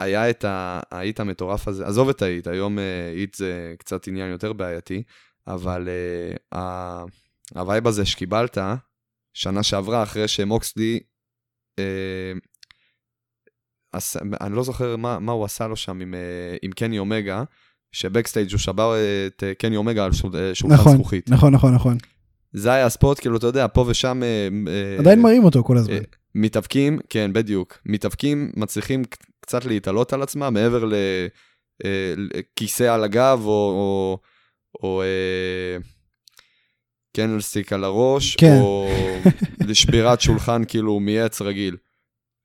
היה את ה heat המטורף הזה, עזוב את ה heat, היום heat זה קצת עניין יותר בעייתי, אבל uh, ה vibe הזה שקיבלת, שנה שעברה, אחרי שמוקסלי, uh, עש, אני לא זוכר מה, מה הוא עשה לו שם עם, uh, עם קני אומגה, שבקסטייג' הוא שבר את uh, קני אומגה על שול, שולחן נכון, זכוכית. נכון, נכון, נכון. זה היה הספורט, כאילו, אתה יודע, פה ושם... Uh, עדיין מראים אותו כל הזמן. Uh, מתאבקים, כן, בדיוק. מתאבקים מצליחים קצת להתעלות על עצמם מעבר לכיסא על הגב או, או, או אה, קנלסטיק על הראש, כן. או לשבירת שולחן כאילו מעץ רגיל.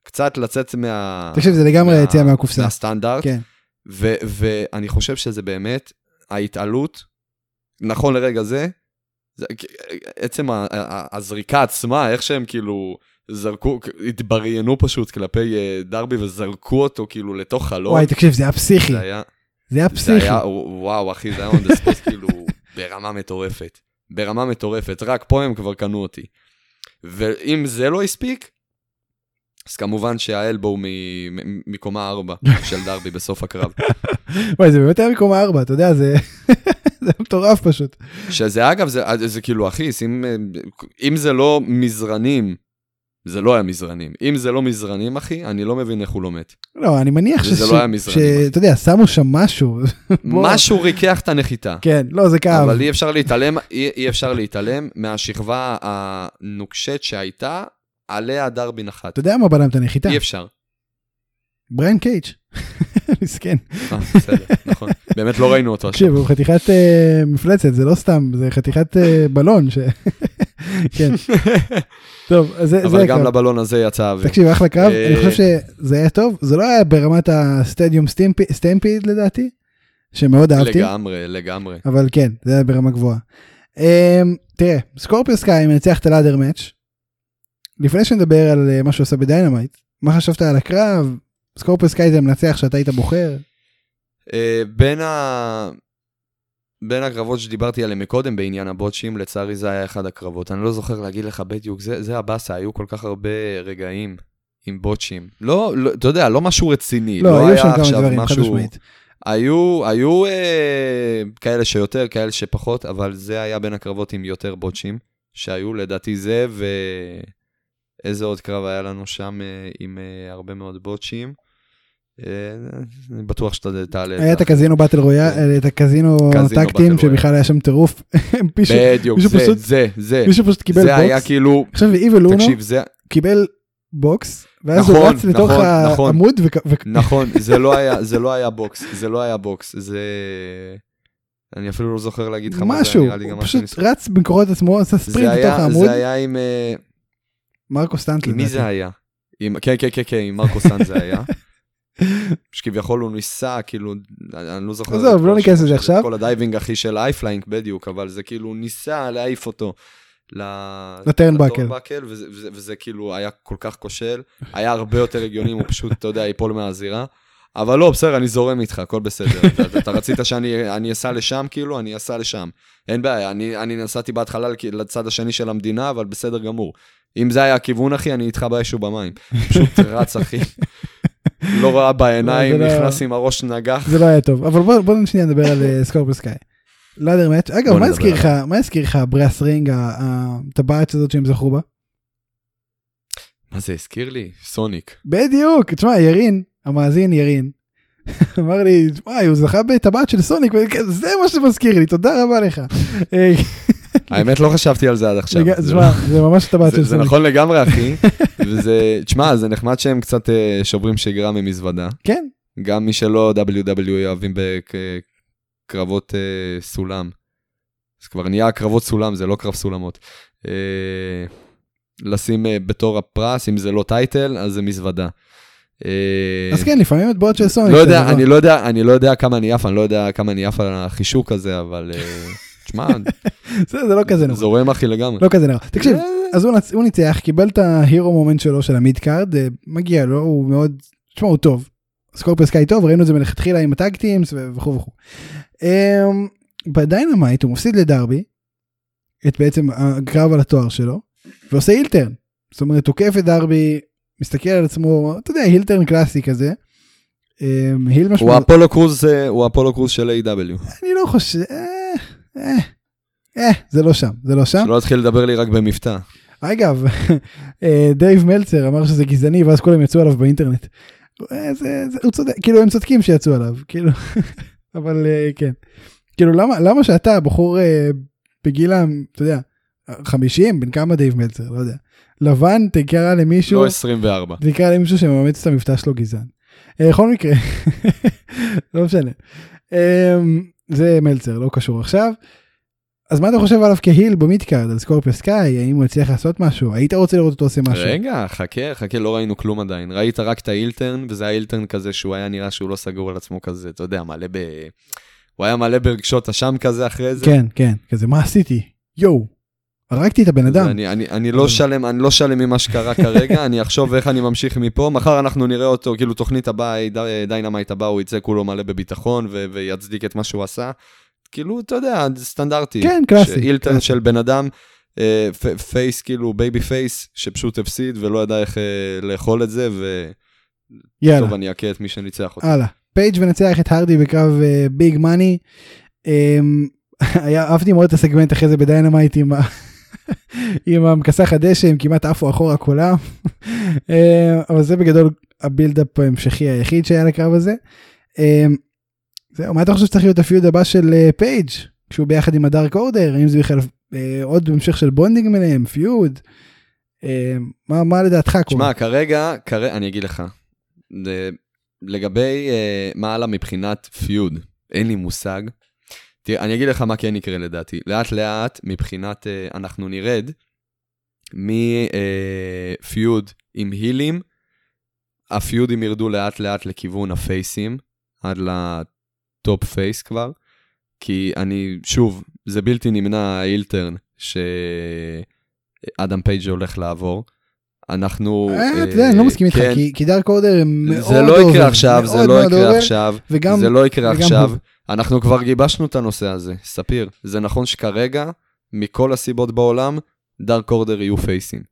קצת לצאת מה... תקשיב, זה לגמרי יציאה מהקופסה. מהסטנדרט. כן. ו- ואני חושב שזה באמת, ההתעלות, נכון לרגע זה, זה עצם הזריקה עצמה, איך שהם כאילו זרקו, התבריינו פשוט כלפי uh, דרבי וזרקו אותו כאילו לתוך חלום. וואי, תקשיב, זה היה פסיכי. זה היה, זה היה זה פסיכי. היה, וואו אחי, זה היה spot כאילו ברמה מטורפת. ברמה מטורפת, רק פה הם כבר קנו אותי. ואם זה לא הספיק, אז כמובן שהאלבו מ- מ- מקומה 4 של דרבי בסוף הקרב. וואי, זה באמת היה מקום הארבע, אתה יודע, זה זה מטורף פשוט. שזה אגב, זה, זה כאילו, אחי, שים, אם זה לא מזרנים, זה לא היה מזרנים. אם זה לא מזרנים, אחי, אני לא מבין איך הוא לא מת. לא, אני מניח וזה ש- לא היה מזרני, ש- אתה יודע, שמו שם משהו. משהו ריכך את הנחיתה. כן, לא, זה כאב. אבל אי אפשר להתעלם, אי, אי אפשר להתעלם מהשכבה הנוקשת שהייתה, עליה דרבי נחת. אתה יודע מה בלם את הנחיתה? אי אפשר. בריין קייג'. מסכן. אה, בסדר, נכון. באמת לא ראינו אותו. תקשיב, הוא חתיכת אה, מפלצת, זה לא סתם, זה חתיכת אה, בלון. כן. טוב, אז זה אבל גם. לבלון הזה יצא אוויר. תקשיב, אחלה קרב, אה, אני חושב שזה היה טוב, זה לא היה ברמת הסטדיום סטמפי- סטמפיד לדעתי, שמאוד אהבתי, לגמרי, לגמרי. אבל כן, זה היה ברמה גבוהה. אמ, תראה, סקורפיו סקאי מנצח את ה ladder match. לפני שנדבר על אה, מה שהוא עשה ב Dynamite, מה חשבת על הקרב? סקורפיו סקאי זה מנצח שאתה היית בוחר? אה, בין ה... בין הקרבות שדיברתי עליהם מקודם בעניין הבוטשים, לצערי זה היה אחד הקרבות. אני לא זוכר להגיד לך בדיוק, זה, זה הבאסה, היו כל כך הרבה רגעים עם בוטשים. לא, לא, אתה יודע, לא משהו רציני. לא, היו היה שם כמה דברים, חד משהו- משמעית. היו, היו אה, כאלה שיותר, כאלה שפחות, אבל זה היה בין הקרבות עם יותר בוטשים שהיו, לדעתי זה, ואיזה עוד קרב היה לנו שם אה, עם אה, הרבה מאוד בוטשים. אה, אני בטוח שאתה תעלה היה את. ה Casino Battle Royale, את ה Casino Casino Tag Team, שבכלל היה שם טירוף. בדיוק, זה, זה, זה. מישהו פשוט קיבל זה היה בוקס, כאילו, עכשיו איבל זה, קיבל בוקס, ואז הוא נכון, רץ לתוך. העמוד, נכון, זה לא היה, היה בוקס, זה לא היה בוקס, זה... אני אפילו לא זוכר להגיד לך מה זה, משהו, נראה לי גם הוא מה פשוט רץ במקורות עצמו, עשה ספרינט לתוך היה, העמוד, זה היה עם... אה, מרקו סטנט עם מי. זה היה? כן, כן, כן, כן, עם מרקו סאן זה היה. שכביכול הוא ניסה, כאילו, אני לא זוכר. עזוב, לא ניכנס לזה עכשיו. כל הדייבינג אחי של אייפליינק בדיוק, אבל זה כאילו, הוא ניסה להעיף אותו. לטרנבקל. וזה, וזה, וזה כאילו היה כל כך כושל, היה הרבה יותר הגיוני אם הוא פשוט, אתה יודע, ייפול מהזירה. אבל לא, בסדר, אני זורם איתך, הכל בסדר. אתה, אתה רצית שאני אני אסע לשם, כאילו, אני אסע לשם. אין בעיה, אני, אני נסעתי בהתחלה לצד השני של המדינה, אבל בסדר גמור. אם זה היה הכיוון, אחי, אני איתך באש ובמים. פשוט רץ, אחי. לא ראה בעיניים, לא- נכנס עם הראש נגח. זה לא היה טוב, אבל בוא שנייה נדבר על אה, סקורפיו סקאי. לאדר מאץ', אגב, בוא מה הזכיר לך, מה הזכיר לך ברס רינג, הטבעת הזאת שהם זכו בה? מה זה הזכיר לי? סוניק. בדיוק, תשמע, ירין, המאזין ירין, אמר לי, וואי, הוא זכה בטבעת של סוניק, זה מה שמזכיר לי, תודה רבה לך. אה, האמת, לא חשבתי על זה עד עכשיו. זה תשמע, זה ממש טבעת זה, של זה סוניק. נכון לגמרי, אחי. וזה, תשמע, זה נחמד שהם קצת אה, שוברים שגרה ממזוודה. כן, גם מי שלא WWE אוהבים בקרבות אה, סולם. זה כבר נהיה קרבות סולם, זה לא קרב סולמות. אה, לשים אה, בתור הפרס, אם זה לא title, אז זה מזוודה. אה, אז כן, לפעמים מטבעות של סוניק. לא זה יודע, דבר. אני לא יודע, אני לא יודע כמה אני עף, אני לא יודע כמה אני עף על החישוק הזה, אבל אה, תשמע, זה לא כזה נורא. זורם אחי לגמרי. לא כזה נורא. תקשיב, אה, אז הוא ניצח, קיבל את ה hero moment שלו של ה mid card, אה, מגיע לו, הוא מאוד, תשמע, הוא טוב. סקורפיו סקאי טוב, ראינו את זה מלכתחילה עם ה tag teams וכו' וכו'. אמ, ב Dynamite הוא מפסיד לדרבי, את בעצם הקרב על התואר שלו, ועושה heel turn. זאת אומרת, תוקף את דרבי, מסתכל על עצמו, אתה יודע, heel turn קלאסי כזה, אמ, heel משמעות... הוא אפולו קרוז, אה, הוא אפולו קרוז של AEW אני לא חושב... אה, אה, זה לא שם, זה לא שם. שלא יתחיל לדבר לי רק במבטא. אגב, אה, דייב מלצר אמר שזה גזעני ואז כולם יצאו עליו באינטרנט. אה, זה, זה, הוא צודק, כאילו הם צודקים שיצאו עליו, כאילו, אבל אה, כן. כאילו למה, למה שאתה בחור בגיל, אתה יודע, 50, בן כמה דייב מלצר, לא יודע, לבן תקרא למישהו, לא 24. תקרא למישהו שמאמץ את המבטא שלו גזען. בכל מקרה, לא משנה. זה מלצר, לא קשור עכשיו. אז מה אתה חושב עליו כ heel ב midcard על סקורפיו סקאי האם הוא הצליח לעשות משהו היית רוצה לראות אותו עושה משהו רגע, חכה, חכה, לא ראינו כלום עדיין. ראית רק את האילטרן, וזה האילטרן כזה שהוא היה נראה שהוא לא סגור על עצמו כזה, אתה יודע, מלא ב... הוא היה מלא ברגשות אשם כזה אחרי זה. כן כן כזה מה עשיתי יואו הרגתי את הבן אדם אני, אני, אני לא שלם, אני לא שלם ממה שקרה כרגע, אני אחשוב איך אני ממשיך מפה. מחר אנחנו נראה אותו, כאילו תוכנית הבאה, די- Dynamite הבא, הוא יצא כולו מלא בביטחון ו- ויצדיק את מה שהוא עשה. כאילו, אתה יודע, סטנדרטי. כן, קלאסי, heel turn קלאסי. של בן אדם, אה, face, כאילו baby face, שפשוט הפסיד ולא ידע איך אה, לאכול את זה, וטוב, יאללה אני אכה את מי שניצח אותו. הלאה פייג' מנצח את הרדי בקרב big money. היה אהבתי מאוד את הסגמנט אחרי זה ב Dynamite עם ה- עם המכסח הדשא הם כמעט עפו אחורה כולם אה, אבל זה בגדול ה build-up ההמשכי היחיד שהיה לקרב הזה. אה, זהו מה אתה חושב שצריך להיות ה feud הבא של אה, פייג' כשהוא ביחד עם ה Dark Order האם זה בכלל עוד המשך של bonding ביניהם feud. מה מה לדעתך קורה? שמע, כרגע, כרגע, אני אגיד לך, לגבי מה מבחינת feud, אין לי מושג. תראה, אני אגיד לך מה כן יקרה לדעתי. לאט לאט, מבחינת, אה, אנחנו נרד מ feud עם הילים, הפיודים ירדו לאט לאט לכיוון הפייסים, עד ל top face כבר. כי אני, שוב, זה בלתי נמנע ה heel turn שאדם פייג' הולך לעבור. אנחנו... אה, אתה יודע, אני לא מסכים איתך, כן, כי- Dark Order הם מאוד זה לא over, יקרה עכשיו, זה לא יקרה עכשיו, זה לא יקרה עכשיו. אנחנו כבר גיבשנו את הנושא הזה, ספיר. זה נכון שכרגע, מכל הסיבות בעולם, Dark Order יהיו פייסים.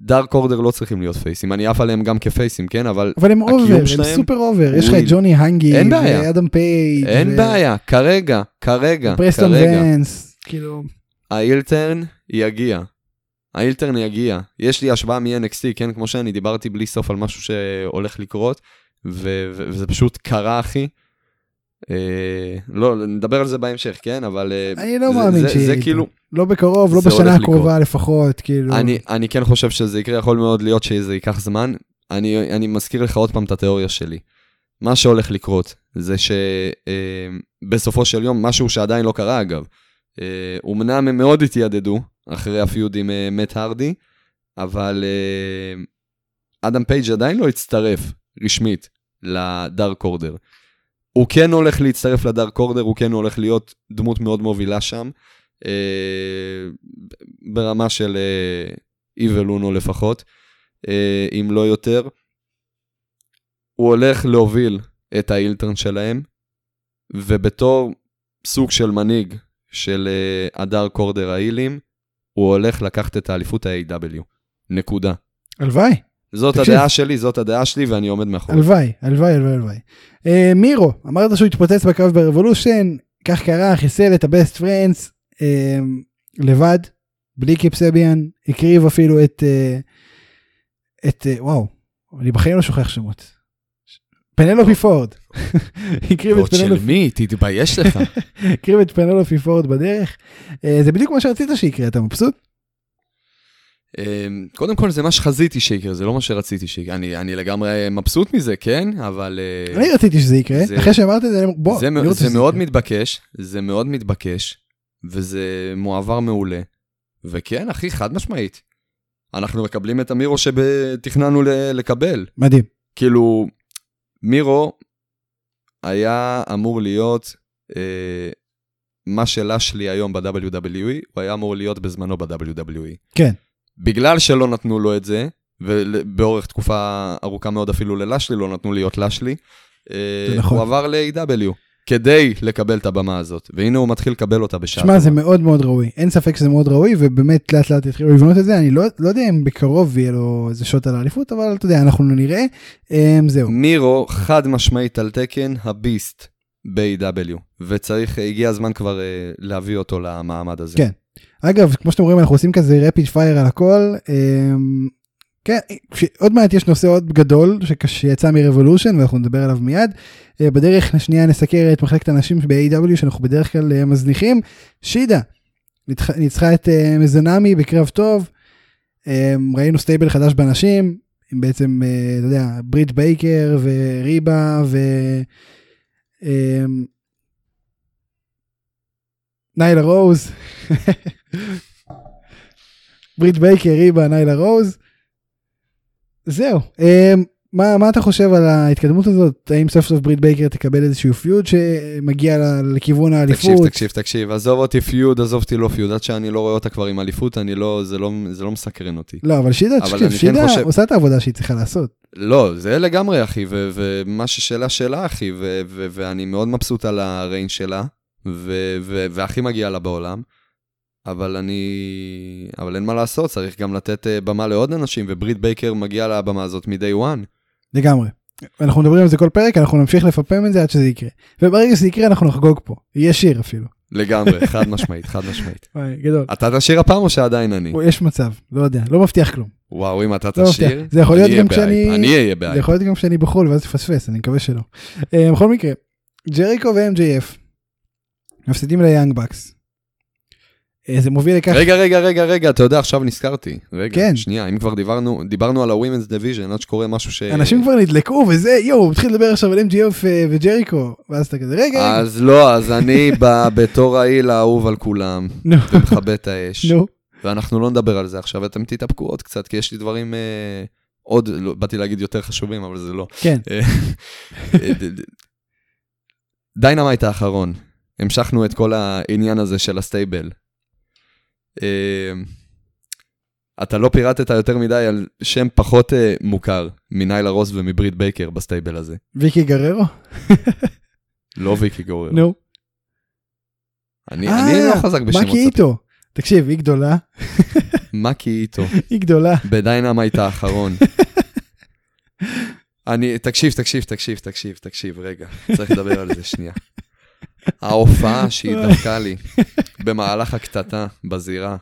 Dark Order לא צריכים להיות פייסים, אני עף עליהם גם כפייסים, כן? אבל אבל הם over, הם שלהם super over, יש לך את ג'וני הנגי, אין בעיה. ואדם פייג', אין ו- בעיה, כרגע, כרגע, פרסטון כרגע. ונס, כאילו, האילטרן יגיע. האילטרן יגיע. יש לי השוואה מ-NXT, כן? כמו שאני דיברתי בלי סוף על משהו שהולך לקרות, ו- ו- וזה פשוט קרה, אחי. אה, לא, נדבר על זה בהמשך, כן? אבל... אה, אני לא זה- מאמין שיהיה זה. כאילו, לא בקרוב, לא בשנה. הקרובה לפחות, כאילו, אני, אני כן חושב שזה יקרה, יכול מאוד להיות שזה ייקח זמן. אני, אני מזכיר לך עוד פעם את התיאוריה שלי. מה שהולך לקרות זה שבסופו של יום, משהו שעדיין לא קרה אגב, אה, אומנם הם מאוד התיידדו אחרי הפיוד עם אה, מת הרדי, אבל אה, אדם פייג' עדיין לא הצטרף רשמית לדארק אורדר. הוא כן הולך להצטרף לדארק אורדר, הוא כן הולך להיות דמות מאוד מובילה שם, אה, ברמה של איבל אונו לפחות, אה, אם לא יותר. הוא הולך להוביל את האילטרן שלהם, ובתור סוג של מנהיג של אה, הדארק אורדר האילים, הוא הולך לקחת את האליפות ה-AW. נקודה. הלוואי, זאת תקשיב. הדעה שלי, זאת הדעה שלי, ואני עומד מאחורי. הלוואי, הלוואי, הלוואי, הלוואי. אה, מירו, אמרת שהוא התפוצץ בקרב ברבולושן, כך קרה, חיסל את ה-Best Friends אה, לבד, בלי קיפ סביאן, הקריב אפילו את, אה, את, אה, וואו, אני בחיים לא שוכח שמות. פנלופי פורד. הקריב את ועוד של פנלופי מי? תתבייש לך. הקריב את פנלופי פורד בדרך. זה בדיוק מה שרצית שיקרה, אתה מבסוט? אמ, קודם כל זה מה שחזיתי שיקרה, זה לא מה שרציתי שיקרה. אני, אני לגמרי מבסוט מזה, כן? אבל... אה, אני רציתי שזה יקרה, זה- אחרי שאמרת את זה, בוא, זה, אני רוצה זה שזה מאוד יקרה. מתבקש, זה מאוד מתבקש, וזה מועבר מעולה. וכן, אחי, חד משמעית. אנחנו מקבלים את המירו שתכננו לקבל. מדהים. כאילו, מירו היה אמור להיות אה, מה שלאשלי היום ב-WWE, הוא היה אמור להיות בזמנו ב-WWE. כן. בגלל שלא נתנו לו את זה, ובאורך תקופה ארוכה מאוד אפילו ללאשלי לא נתנו להיות לאשלי, אה, נכון. הוא עבר ל-AW. כדי לקבל את הבמה הזאת, והנה הוא מתחיל לקבל אותה בשעה. שמע. זה מאוד מאוד ראוי. אין ספק שזה מאוד ראוי, ובאמת לאט לאט יתחילו לבנות את זה. אני לא, לא יודע אם בקרוב יהיה לו איזה שוט על האליפות, אבל אתה יודע, אנחנו נראה. אמ, זהו. מירו חד משמעית על תקן הביסט ב-AW, וצריך, הגיע הזמן כבר אה, להביא אותו למעמד הזה. כן. אגב, כמו שאתם רואים, אנחנו עושים כזה rapid fire על הכל. אמ, כן, עוד מעט יש נושא עוד גדול שיצא מ-Revolution ואנחנו נדבר עליו מיד. אה, בדרך השנייה נסקר את מחלקת הנשים ב-AEW שאנחנו בדרך כלל אה, מזניחים. שידה ניצחה- את אה, מיזונאמי בקרב טוב. אה, ראינו stable חדש בנשים, עם בעצם, אתה יודע, ברית בייקר וריבה ו... ניילה רוז. ברית בייקר, ריבה, ניילה רוז. זהו. אה, מה, מה אתה חושב על ההתקדמות הזאת? האם סוף סוף ברית בייקר תקבל איזשהו feud שמגיע לכיוון תקשיב, האליפות? תקשיב, תקשיב, עזוב אותי feud, עזוב אותי לא feud, עד שאני לא רואה אותה כבר עם אליפות, אני לא, זה לא, זה לא מסקרן אותי. לא, אבל שידה, אבל תקשיב, כן שידה חושב- עושה את העבודה שהיא צריכה לעשות. לא, זה לגמרי, אחי, ומה ששאלה שאלה, אחי, ואני מאוד מבסוט על הריינג שלה, והכי מגיע לה בעולם, אבל אני... אבל אין מה לעשות, צריך גם לתת אה, במה לעוד אנשים, וברית בייקר מגיעה לבמה הזאת מ-day one. לגמרי. אנחנו מדברים על זה כל פרק, אנחנו נמשיך לפמפם את זה עד שזה יקרה. וברגע שזה יקרה אנחנו נחגוג פה. יהיה שיר אפילו. לגמרי, חד משמעית, חד משמעית. וואי, גדול. אתה תשאיר הפעם או שעדיין אני? יש מצב, לא יודע, לא מבטיח כלום. וואו, אם אתה לא מבטיח. תשאיר, זה יכול להיות גם כשאני- אני אהיה זה ב-hype. יכול להיות גם כשאני בחו"ל ואז תפספס, אני מקווה שלא. אה, בכל מקרה, ג'ריקו ו-MJF מפסידים ליאנג בקס. אה, זה מוביל לכך, רגע, רגע, רגע, רגע, אתה יודע, עכשיו נזכרתי. רגע, כן. שנייה, אם כבר דיברנו, דיברנו על ה-Women's Division, עד שקורה משהו ש... אנשים כבר נדלקו וזה, יואו, הוא מתחיל לדבר עכשיו על MJF אה, וג'ריקו, ואז אתה כזה, רגע, אז לא, אז אני בא בתור העיל האהוב על כולם, ומכבה את האש. נו, ואנחנו לא נדבר על זה עכשיו, אתם תתאפקו עוד קצת, כי יש לי דברים אה, עוד, לא, באתי להגיד יותר חשובים, אבל זה לא. כן, אה, Dynamite האחרון, המשכנו את כל העניין הזה של ה-stable. אה, אתה לא פירטת יותר מדי על שם פחות אה, מוכר מניילה רוז ומברית בייקר ב-stable הזה. ויקי גררו, לא ויקי גררו. נו, אני אה, אני לא חזק בשמות. מקי איטו, תקשיב, היא גדולה, מקי איטו. היא גדולה, ב-Dynamite האחרון. אני, תקשיב, תקשיב, תקשיב, תקשיב, תקשיב, רגע, צריך לדבר על זה שנייה. ההופעה שהיא דפקה לי במהלך הקטטה בזירה,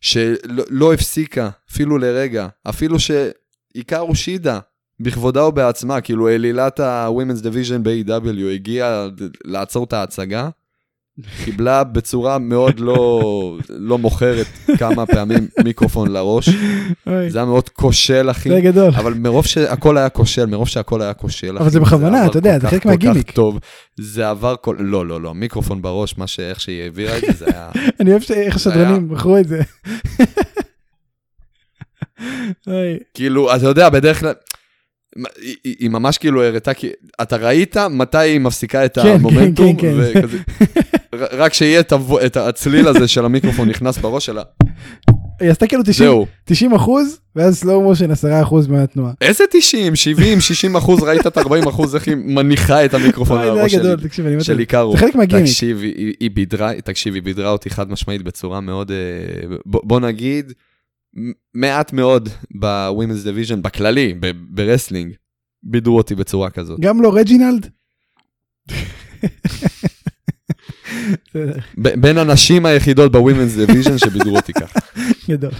שלא לא הפסיקה אפילו לרגע, אפילו שהיקארו שידה בכבודה ובעצמה, כאילו אלילת ה-Women's Division ב-AEW הגיעה לעצור את ההצגה, קיבלה בצורה מאוד לא, לא מוכרת כמה פעמים מיקרופון לראש. זה היה מאוד כושל, אחי. זה גדול, אבל מרוב שהכל היה כושל, מרוב שהכל היה כושל, אבל זה בכוונה, אתה יודע, זה חלק מהגימיק. כל כך טוב, זה עבר כל... לא, לא, לא, מיקרופון בראש, מה שאיך שהיא העבירה את זה, זה היה... אני אוהב שאיך השדרנים בחרו את זה. כאילו, אתה יודע, בדרך כלל... היא, היא, ממש כאילו הראתה, כי אתה ראית מתי היא מפסיקה את כן, המומנטום, כן, כן, וכזה, רק שיהיה את, הב- את הצליל הזה של המיקרופון נכנס בראש שלה, היא עשתה כאילו 90 זהו. 90 אחוז, ואז סלואו מושן 10 אחוז מהתנועה. איזה 90, 70, 60 אחוז, ראית את 40 אחוז, איך היא מניחה את המיקרופון על הראש שלי. תקשיב, אני של על זה. חלק מהגימיק. תקשיב, היא, בידרה, תקשיב, היא בידרה אותי חד משמעית בצורה מאוד, אה, בוא, נגיד, מעט מאוד ב-Women's Division, בכללי, ב- wrestling, בידרו אותי בצורה כזאת. גם לא רג'ינלד? בסדר, בין הנשים היחידות ב-Women's Division שבידרו אותי ככה. גדול.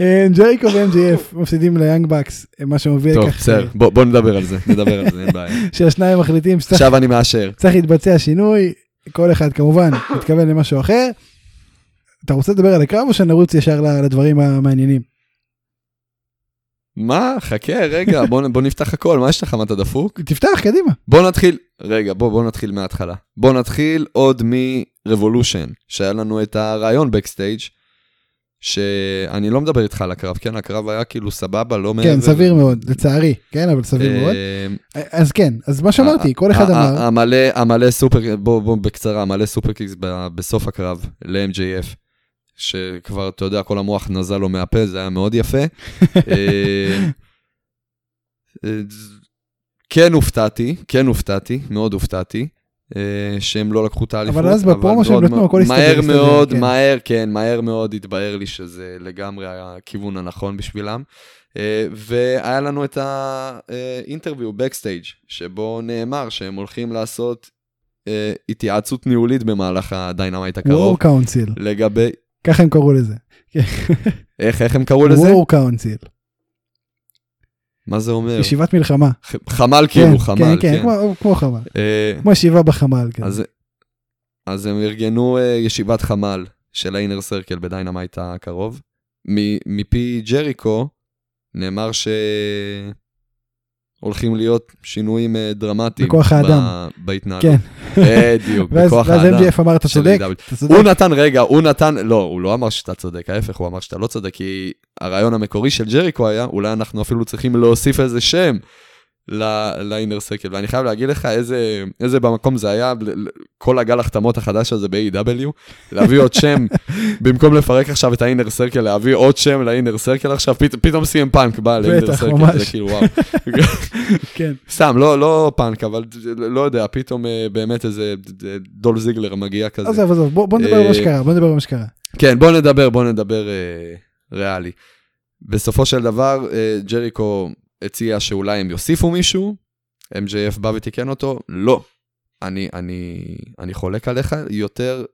אה, ג'ריקו ו-MJF מפסידים ל-Young Bucks, אה, מה שמוביל טוב, לכך בסדר, בוא בוא נדבר על זה, נדבר על זה, אין בעיה. שהשניים מחליטים שצריך עכשיו אני מאשר. צריך להתבצע שינוי, כל אחד כמובן מתכוון למשהו אחר. אתה רוצה לדבר על הקרב או שנרוץ ישר לדברים המעניינים? מה? חכה, רגע, בוא בוא נפתח הכל, מה יש לך, מה אתה דפוק? תפתח, קדימה. בוא נתחיל, רגע, בוא, בוא נתחיל מההתחלה. בוא נתחיל עוד מ-Revolution, שהיה לנו את הריאיון backstage, שאני לא מדבר איתך על הקרב, כן, הקרב היה כאילו סבבה, לא מעבר. כן, סביר מאוד, לצערי, כן, אבל סביר מאוד. אה, אז כן, אז מה שאמרתי, כל אחד אמר, המלא, המלא סופר, בוא, בוא בקצרה, המלא superkicks בסוף הקרב ל-MJF, שכבר, אתה יודע, כל המוח נזל לו מהפה, זה היה מאוד יפה. אה, אה, כן הופתעתי, כן הופתעתי, מאוד הופתעתי. אה, שהם לא לקחו את האליפות. אבל אז בפרומו שהם נתנו, הכל הסתדר, מהר מאוד, כן. מהר, כן, מהר מאוד התבהר לי שזה לגמרי הכיוון הנכון בשבילם. והיה לנו את האינטרוויו בקסטייג', שבו נאמר שהם הולכים לעשות התייעצות ניהולית במהלך ה-Dynamite הקרוב. War Council, לגבי, ככה הם קראו לזה. איך, איך הם קראו לזה? War Council, מה זה אומר? ישיבת מלחמה. חמ"ל כאילו, חמ"ל, כן, כן, כן. כמו- חמ"ל. אה, כמו ישיבה בחמ"ל. כזה. אז, הם ארגנו אה, ישיבת חמ"ל של ה-Inner Circle ב-Dynamite הקרוב. מפי ג'ריקו נאמר שהולכים להיות שינויים אה, דרמטיים. בכוח האדם. בהתנהלות. כן. בדיוק, ואז בכוח ואז האדם. MGF אמר, אתה צודק. אתה צודק. הוא נתן, רגע, הוא נתן, לא, הוא לא אמר שאתה צודק, ההפך, הוא אמר שאתה לא צודק, כי הרעיון המקורי של ג'ריקו היה, אולי אנחנו אפילו צריכים להוסיף איזה שם לאינר סקל, ואני חייב להגיד לך איזה, איזה במקום זה היה, כל הגל החתמות החדש הזה ב-AW, להביא עוד שם, במקום לפרק עכשיו את האינר סרקל, להביא עוד שם לאינר סרקל עכשיו, פת, פתאום סי.אם פאנק בא לאינר סרקל, ממש. זה כאילו וואו. כן. סתם, לא, לא פאנק, אבל לא יודע, פתאום אה, באמת איזה דול זיגלר מגיע כזה. עזוב, עזוב, בוא בוא נדבר על מה אה, שקרה, בוא נדבר על מה שקרה. כן, בוא נדבר, בוא נדבר אה, ריאלי. בסופו של דבר, אה, ג'ריקו הציע שאולי הם יוסיפו מישהו, MJF בא ותיקן אותו, לא. אני, אני, אני חולק עליך, יותר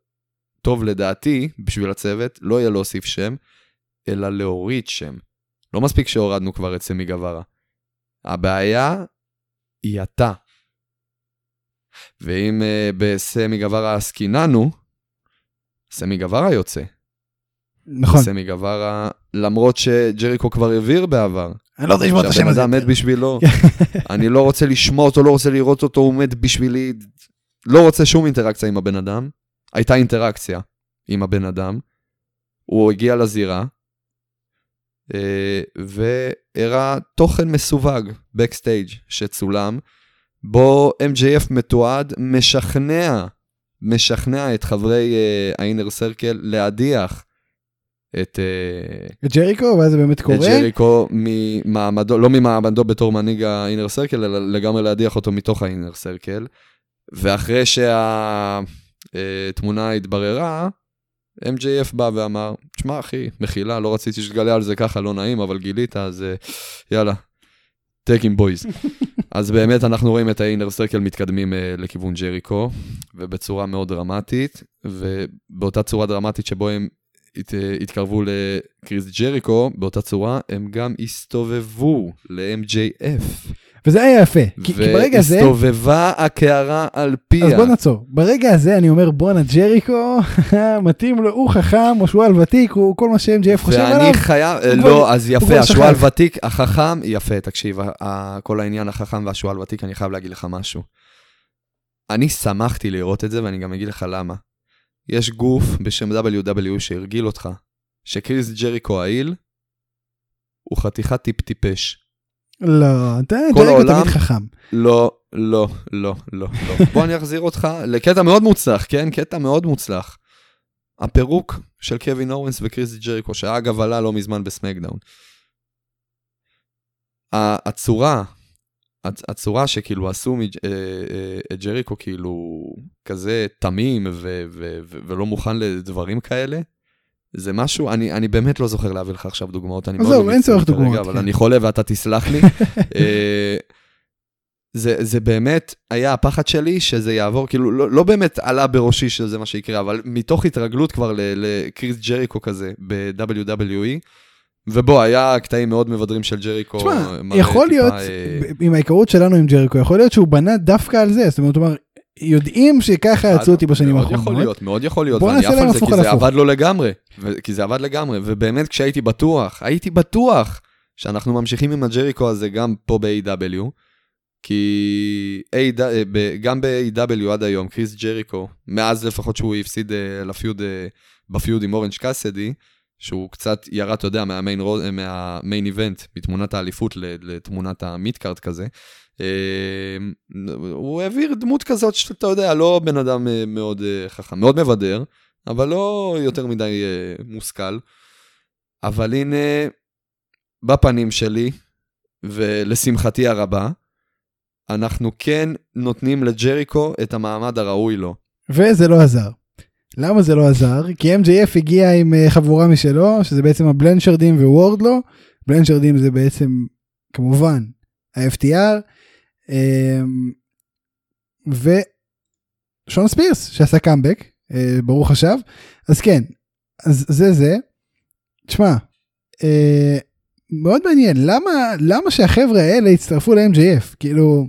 טוב לדעתי, בשביל הצוות, לא יהיה להוסיף שם, אלא להוריד שם. לא מספיק שהורדנו כבר את סמי גווארה. הבעיה היא אתה. ואם uh, בסמי גווארה עסקיננו, סמי גווארה יוצא. נכון. סמי גווארה, למרות שג'ריקו כבר הבהיר בעבר, אני לא רוצה לשמוע את השם שהבן הזה. אדם מת בשבילו, אני לא רוצה לשמוע אותו, לא רוצה לראות אותו, הוא מת בשבילי, לא רוצה שום אינטראקציה עם הבן אדם. הייתה אינטראקציה עם הבן אדם, הוא הגיע לזירה, אה, והראה תוכן מסווג, בקסטייג' שצולם, בו MJF מתועד משכנע, משכנע את חברי אה, האינר סרקל להדיח את... אה, את ג'ריקו, ואז זה באמת קורה. את ג'ריקו ממעמדו, לא ממעמדו בתור מנהיג האינר סרקל, אלא לגמרי להדיח אותו מתוך האינר סרקל. ואחרי שהתמונה התבררה, MJF בא ואמר, תשמע אחי, מחילה, לא רציתי שתגלה על זה ככה, לא נעים, אבל גילית, אז אה, יאללה, טקים בויז. אז באמת אנחנו רואים את האינר סרקל מתקדמים אה, לכיוון ג'ריקו, ובצורה מאוד דרמטית, ובאותה צורה דרמטית שבו הם התקרבו לקריס ג'ריקו, באותה צורה הם גם הסתובבו ל-MJF. וזה היה יפה. כי כי ברגע הזה, והסתובבה הקערה על פיה. אז בוא נעצור. ברגע הזה אני אומר בואנה ג'ריקו, מתאים לו, הוא חכם, או שועל ותיק, הוא כל מה ש-MJF חושב עליו. ואני חייב, הוא לא, אז הוא יפה, השועל. ותיק, החכם, יפה, תקשיב, כל העניין החכם והשועל ותיק, אני חייב להגיד לך משהו. אני שמחתי לראות את זה, ואני גם אגיד לך למה. יש גוף בשם WW שהרגיל אותך, שקריס ג'ריקו העיל, הוא חתיכת טיפ-טיפש. לא, ג'ריקו תמיד חכם. לא, לא, לא, לא, לא. בוא אני אחזיר אותך לקטע מאוד מוצלח, כן? קטע מאוד מוצלח. הפירוק של קווין אורנס וקריס ג'ריקו, שאגב עלה לא מזמן בסמקדאון. הצורה, הצ- הצורה שכאילו עשו אה, אה, את ג'ריקו כאילו כזה תמים ו- ו- ו- ולא מוכן לדברים כאלה, זה משהו, אני, אני באמת לא זוכר להביא לך עכשיו דוגמאות, אני מאוד לא אין צורך מצטער כרגע, דוגמאות, אבל כן. אני חולה ואתה תסלח לי. אה, זה, זה באמת היה הפחד שלי שזה יעבור, כאילו לא, לא באמת עלה בראשי שזה מה שיקרה, אבל מתוך התרגלות כבר ל- לקריס ג'ריקו כזה ב-WWE, ובוא, היה קטעים מאוד מבדרים של ג'ריקו. תשמע, יכול להיות, אה, עם ההיכרות שלנו עם ג'ריקו, יכול להיות שהוא בנה דווקא על זה, זאת אומרת, הוא אמר, יודעים שככה יצאו אותי בשנים מאוד יכול האחרונות. להיות, מאוד יכול להיות, בוא ואני עף על זה, כי זה. עבד לו לגמרי, כי זה עבד לגמרי, ובאמת כשהייתי בטוח, הייתי בטוח שאנחנו ממשיכים עם הג'ריקו הזה גם פה ב-AW, כי אה, גם ב-AW עד היום, קריס ג'ריקו, מאז לפחות שהוא הפסיד אה, לפיוד, בפיוד עם אורנג' קאסדי, שהוא קצת ירד, אתה יודע, מהמיין, מהמיין איבנט, מתמונת האליפות לתמונת המיטקארט כזה. אה, הוא העביר דמות כזאת שאתה יודע, לא בן אדם אה, מאוד אה, חכם, מאוד מבדר, אבל לא יותר מדי מושכל. אבל הנה, בפנים שלי, ולשמחתי הרבה, אנחנו כן נותנים לג'ריקו את המעמד הראוי לו. וזה לא עזר. למה זה לא עזר? כי MJF הגיע עם אה, חבורה משלו, שזה בעצם הבלנשרדים ווורדלו. בלנשרדים זה בעצם, כמובן, ה-FTR. אמ, ושון ספירס שעשה קאמבק, אה, ברוך השב. אז כן, אז זה זה. תשמע, אה, מאוד מעניין, למה, למה שהחבר'ה האלה יצטרפו ל-MJF? כאילו,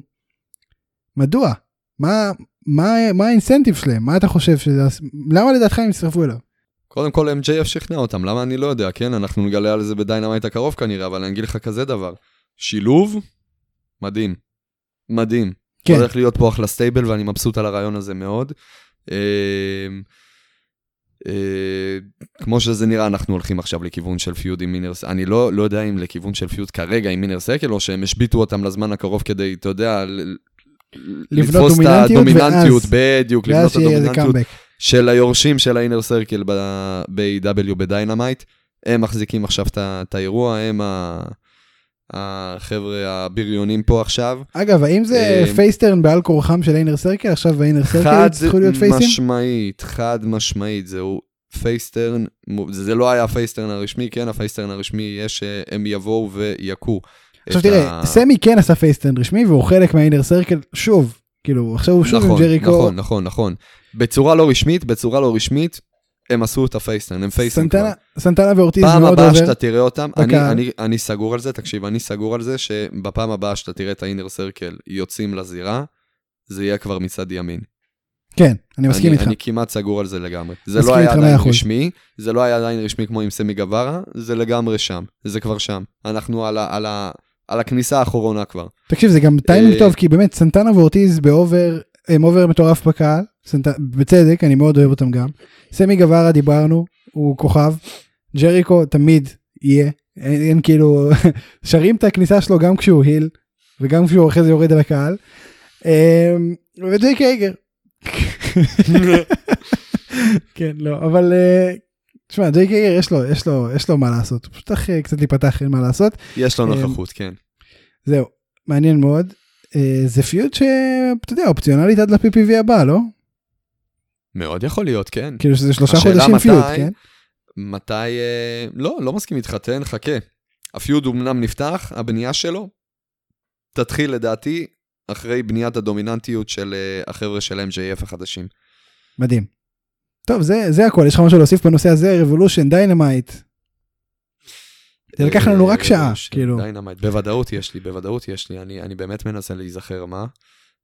מדוע? מה, מה, מה האינסנטיב שלהם? מה אתה חושב שזה... למה לדעתך הם יצטרפו אליו? קודם כל MJF שכנע אותם, למה אני לא יודע, כן? אנחנו נגלה על זה ב-Dynamite הקרוב כנראה, אבל אני אגיד לך כזה דבר. שילוב, מדהים. מדהים. כן. הולך להיות פה אחלה stable ואני מבסוט על הרעיון הזה מאוד. אה, אה, כמו שזה נראה, אנחנו הולכים עכשיו לכיוון של feud עם Inner Circle. אני לא, לא יודע אם לכיוון של feud כרגע עם Inner Circle, או שהם השביתו אותם לזמן הקרוב כדי, אתה יודע, לבנות דומיננטיות, הדומיננטיות, ואז- בדיוק, לבנות ואז איזה הדומיננטיות. של היורשים של ה-Inner Circle ב-AEW ב-Dynamite. הם מחזיקים עכשיו את האירוע, הם ה- החבר'ה הבריונים פה עכשיו. אגב, האם זה אה, face turn בעל כורחם של Inner Circle? עכשיו ה-Inner Circle חד יצטרכו להיות פייסים? משמעית, חד משמעית, זהו face turn, זה זה לא היה ה-face turn הרשמי, כן, ה-face turn הרשמי יהיה שהם יבואו ויכו. עכשיו תראה, סמי כן עשה face turn רשמי והוא חלק מה-Inner Circle שוב. כאילו, עכשיו הוא שוב עם נכון, ג'ריקו. נכון, נכון, נכון. בצורה לא רשמית, בצורה לא רשמית, הם עשו את ה-face turn, הם face turn כבר. סנטנה- ואורטיז פעם מאוד הבאה over. שאתה תראה אותם, אני, בקהל. אני, אני סגור על זה, תקשיב, אני סגור על זה שבפעם הבאה שאתה תראה את ה-Inner Circle יוצאים לזירה, זה יהיה כבר מצד ימין. כן, אני מסכים אני, איתך. אני כמעט סגור על זה לגמרי. זה לא היה עדיין 100%. רשמי, זה לא היה עדיין רשמי כמו עם סמי גווארה, זה לגמרי שם, זה כבר שם. אנחנו על, ה, על, ה, על הכניסה האחרונה כבר. תקשיב, זה גם טיימינג אה, טוב, כי באמת סנטנה ואורטיז ב over, הם over מטורף בקהל, סנט... בצדק, אני מאוד אוהב אותם גם. סמי גווארה דיברנו, הוא כוכב. ג'ריקו תמיד יהיה, אין, אין כאילו, שרים את הכניסה שלו גם כשהוא heel, וגם כשהוא אחרי זה יורד על הקהל. אמ, וג'ייק הייגר. כן, לא, אבל... תשמע, ג'ייק הייגר יש לו, יש לו, יש לו מה לעשות, הוא פשוט צריך אה, קצת להיפתח, אין מה לעשות. יש לו אה, נוכחות, כן. זהו, מעניין מאוד. אה, זה feud שאתה יודע, אופציונלית עד ל-PPV הבא, לא? מאוד יכול להיות, כן. כאילו שזה שלושה חודשים מתי- feud, כן? מתי... אה, לא, לא מסכים איתך, תן, חכה. ה feud אמנם נפתח, הבנייה שלו תתחיל לדעתי אחרי בניית הדומיננטיות של אה, החבר'ה של MJF החדשים. מדהים. טוב, זה, זה הכל, יש לך משהו להוסיף בנושא הזה, Revolution, Dynamite. זה לקח לנו רק שעה, אה, כאילו. Dynamite, בוודאות יש לי, בוודאות יש לי, אני, אני באמת מנסה להיזכר מה,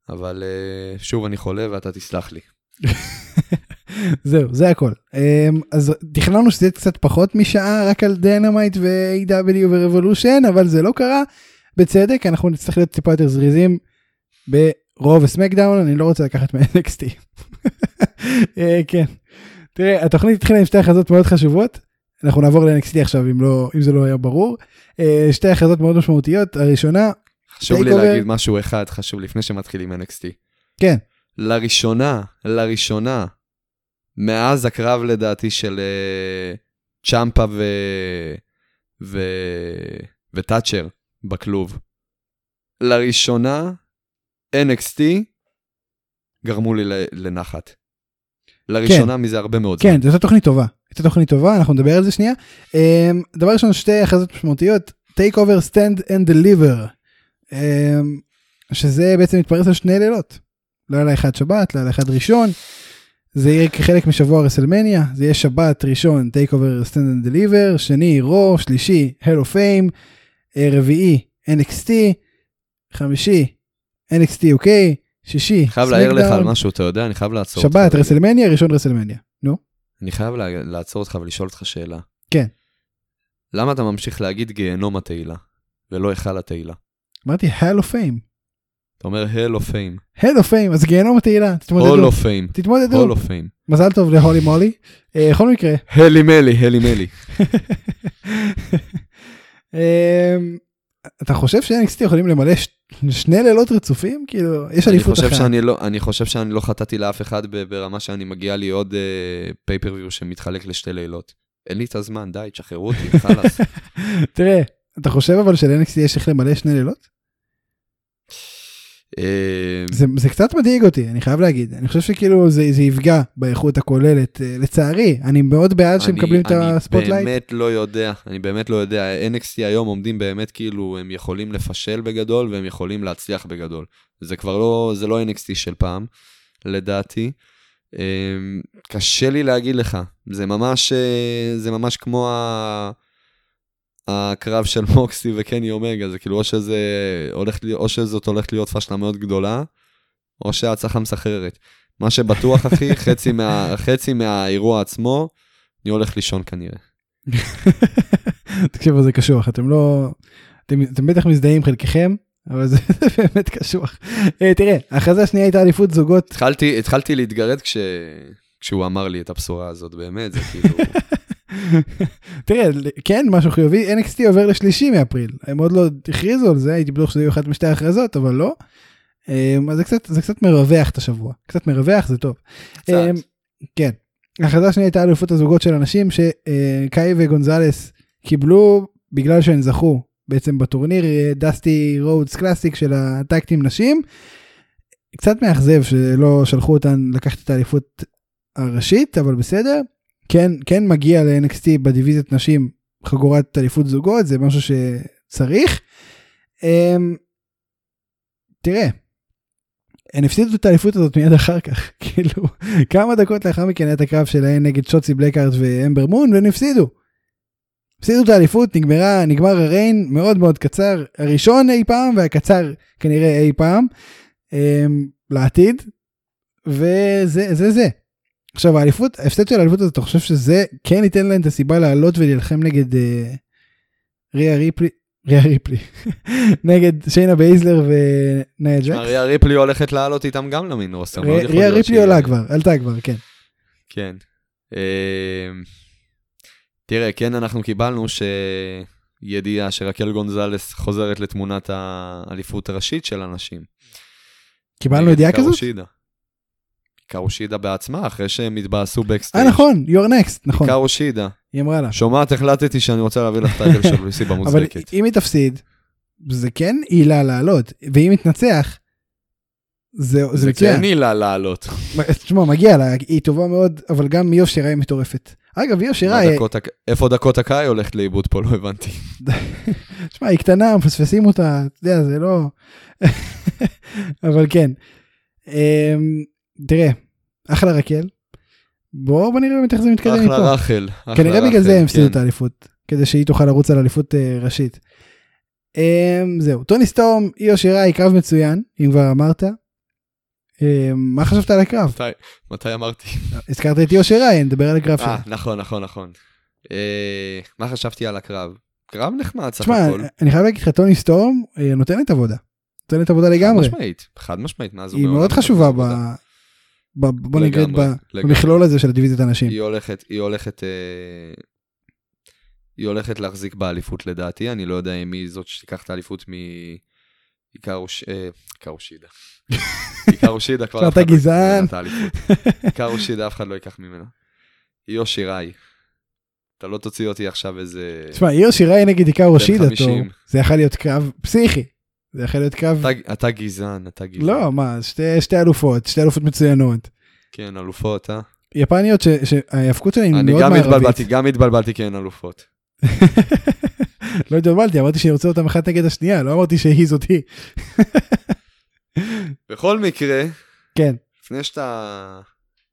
אבל אה, שוב אני חולה ואתה תסלח לי. זהו, זה הכל. אמ, אז תכננו שזה יהיה קצת פחות משעה רק על Dynamite ו-AEW ו Revolution, אבל זה לא קרה. בצדק, אנחנו נצטרך להיות טיפה יותר זריזים ב Raw ו SmackDown, אני לא רוצה לקחת מה-NXT. אה, כן. תראה, התוכנית התחילה עם שתי הכרזות מאוד חשובות. אנחנו נעבור ל-NXT עכשיו, אם, לא, אם זה לא היה ברור. אה, שתי הכרזות מאוד משמעותיות. הראשונה, חשוב לי Takeover. להגיד משהו אחד חשוב לפני שמתחילים NXT. כן, לראשונה, לראשונה, מאז הקרב לדעתי של אה, צ'מפה ו... ו... וטאצ'ר בכלוב, לראשונה NXT גרמו לי לנחת. לראשונה מזה הרבה מאוד זמן. כן, זו תוכנית טובה. זו תוכנית טובה, אנחנו נדבר על זה שנייה. אמ, דבר ראשון, שתי הכרזות משמעותיות, take over stand and deliver, אמ, שזה בעצם מתפרס על שני לילות. לילה אחד שבת, לילה אחד ראשון. זה יהיה כחלק משבוע רסלמניה, זה יהיה שבת ראשון, take over stand and deliver, שני רו, שלישי, hell of fame, אה, רביעי, NXT, חמישי, NXT UK, שישי, חייב להעיר לך על משהו, אתה יודע, אני חייב לעצור אותך. שבת. WrestleMania, ראשון WrestleMania. נו. אני חייב לעצור אותך ולשאול אותך שאלה. כן. למה אתה ממשיך להגיד גיהנום התהילה, ולא היכל התהילה? אמרתי hell of fame. אתה אומר Hell of Fame. hell of fame, אז גיהנום התהילה, Hall תתמודדו. of Fame. תתמודדו. Hall of Fame. מזל טוב להולי מולי. אה, בכל מקרה, הלי מלי, הלי מלי. אתה חושב ש-NXT יכולים למלא ש- שני לילות רצופים? כאילו, יש אני אליפות חושב אחת. שאני לא, אני חושב שאני לא חטאתי לאף אחד ברמה שאני מגיע לי עוד pay-per-view שמתחלק לשתי לילות. אין לי את הזמן, די, תשחררו אותי, חלאס. תראה, אתה חושב אבל של-NXT יש איך למלא שני לילות? אה, זה, זה קצת מדאיג אותי, אני חייב להגיד. אני חושב שכאילו זה, זה יפגע באיכות הכוללת, אה, לצערי. אני מאוד בעד שהם אני- מקבלים את אני ה spotlight. באמת לא יודע, אני באמת לא יודע. NXT היום עומדים באמת כאילו, הם יכולים לפשל בגדול והם יכולים להצליח בגדול. זה כבר לא, זה לא NXT של פעם, לדעתי. אמ, קשה לי להגיד לך, זה ממש, אה, זה ממש כמו ה... הקרב של מוקסי וקני אומגה, זה כאילו או שזה הולך, להיות- או שזאת הולכת להיות פשלה מאוד גדולה, או שההצלחה מסחררת. מה שבטוח, אחי, חצי, מה, חצי מהאירוע עצמו, אני הולך לישון כנראה. תקשיבו, זה קשוח, אתם לא... אתם, אתם בטח מזדהים חלקכם, אבל זה באמת קשוח. אה, תראה, ההכרזה השנייה הייתה אליפות זוגות. התחלתי, התחלתי להתגרד כש... כשהוא אמר לי את הבשורה הזאת, באמת, זה כאילו... תראה, כן, משהו חיובי, NXT עובר לשלישי מאפריל. הם עוד לא הכריזו על זה, הייתי בטוח שזה יהיו אחת משתי ההכרזות, אבל לא. אה, אז זה קצת, זה קצת מרווח את השבוע. קצת מרווח, זה טוב. קצת. אה, כן. ההכרזה השנייה הייתה אליפות הזוגות של אנשים שקאי וגונזלס קיבלו בגלל שהם זכו בעצם בטורניר אה, דסטי רודס קלאסיק של הטקטים נשים. קצת מאכזב שלא שלחו אותן לקחת את האליפות הראשית אבל בסדר. כן כן מגיע ל-NXT בדיוויזיית נשים חגורת אליפות זוגות זה משהו שצריך. אמ, תראה. הם הפסידו את האליפות הזאת מיד אחר כך כאילו כמה דקות לאחר מכן היה את הקרב שלהן נגד שוצי בלקארט ואמבר מון והם הפסידו. הפסידו את האליפות נגמרה נגמר הריין מאוד מאוד קצר הראשון אי פעם והקצר כנראה אי פעם אמ, לעתיד וזה זה זה. עכשיו האליפות ההפסד של האליפות הזאת אתה חושב שזה כן ייתן להם את הסיבה לעלות ולהילחם נגד אה, ריה ריפלי ריה ריפלי נגד שיינה בייזלר ונאיה ג'קס. ריה ריפלי הולכת לעלות איתם גם למין יכול ריה להיות ריפלי עולה כבר עלתה כבר כן. כן. אמ, תראה, כן, אנחנו קיבלנו שידיעה שרקל גונזלס חוזרת לתמונת האליפות הראשית של הנשים. קיבלנו ידיעה כזאת? היקרו שידה בעצמה, אחרי שהם התבאסו בקסטייג'. אה נכון you're next נכון היקרו שידה. היא אמרה לה. שומעת, החלטתי שאני רוצה להביא לך טייטל של לוסיבה אבל מוצדקת. אם היא תפסיד זה כן עילה לעלות ואם היא תנצח. זה זה זה מצוין. כן עילה לעלות. תשמע מגיע לה היא טובה מאוד אבל גם מיו שירה היא מטורפת. אגב מיו שירה איפה דקות הקאי הולכת לאיבוד פה? לא הבנתי. תשמע, היא קטנה, מפספסים אותה, אתה יודע, זה לא... אבל כן. אמ, תראה, אחלה רקל. בואו בוא נראה באמת איך זה מתקדם אחלה מפה. רחל. אחלה כנראה בגלל רחל, זה הם הפסידו כן. את האליפות, כדי שהיא תוכל לרוץ על אליפות אה, ראשית. אמ, זהו, טוני סטורם, איו שיראי, קרב מצוין, אם כבר אמרת. אמ, מה חשבת על הקרב? מתי- מתי אמרתי? הזכרת את איו שיראי, נדבר על הקרב אה, שלו. נכון, נכון, נכון. אה, מה חשבתי על הקרב? קרב נחמד סך תשמע, הכל. אני חייב להגיד לך, טוני סטורם אה, נותנת עבודה. נותנת עבודה חד לגמרי. משמעית, חד משמעית, מאז הוא היא מאוד חשובה ב... ב... בוא נגיד לגמרי, ב... לגמרי. במכלול הזה של דיוויזיית הנשים. היא הולכת, היא הולכת, אה, היא הולכת להחזיק באליפות לדעתי, אני לא יודע אם היא זאת שתיקח את האליפות מעיקרו ש... אה, עיקרו שידה. עיקרו שידה כבר אף אתה אחד לא ייקח גזען. ממנה את האליפות. עיקרו שידה אף אחד לא ייקח ממנה. או שיראי. אתה לא תוציא אותי עכשיו איזה... תשמע, עיר שיראי נגד עיקר ראשידה, 50. זה יכול להיות קרב פסיכי. זה יכול להיות קרב... אתה- אתה גזען, אתה גזען. לא, מה, שתי, שתי אלופות, שתי אלופות מצוינות. כן, אלופות, אה? יפניות ש- שההיאבקות שלהן היא אני מאוד גם מערבית. התבלבלתי, גם התבלבלתי כי הן אלופות. לא התבלבלתי, אמרתי שאני רוצה אותם אחת נגד השנייה, לא אמרתי שהיא זאת היא. בכל מקרה, כן. לפני שאתה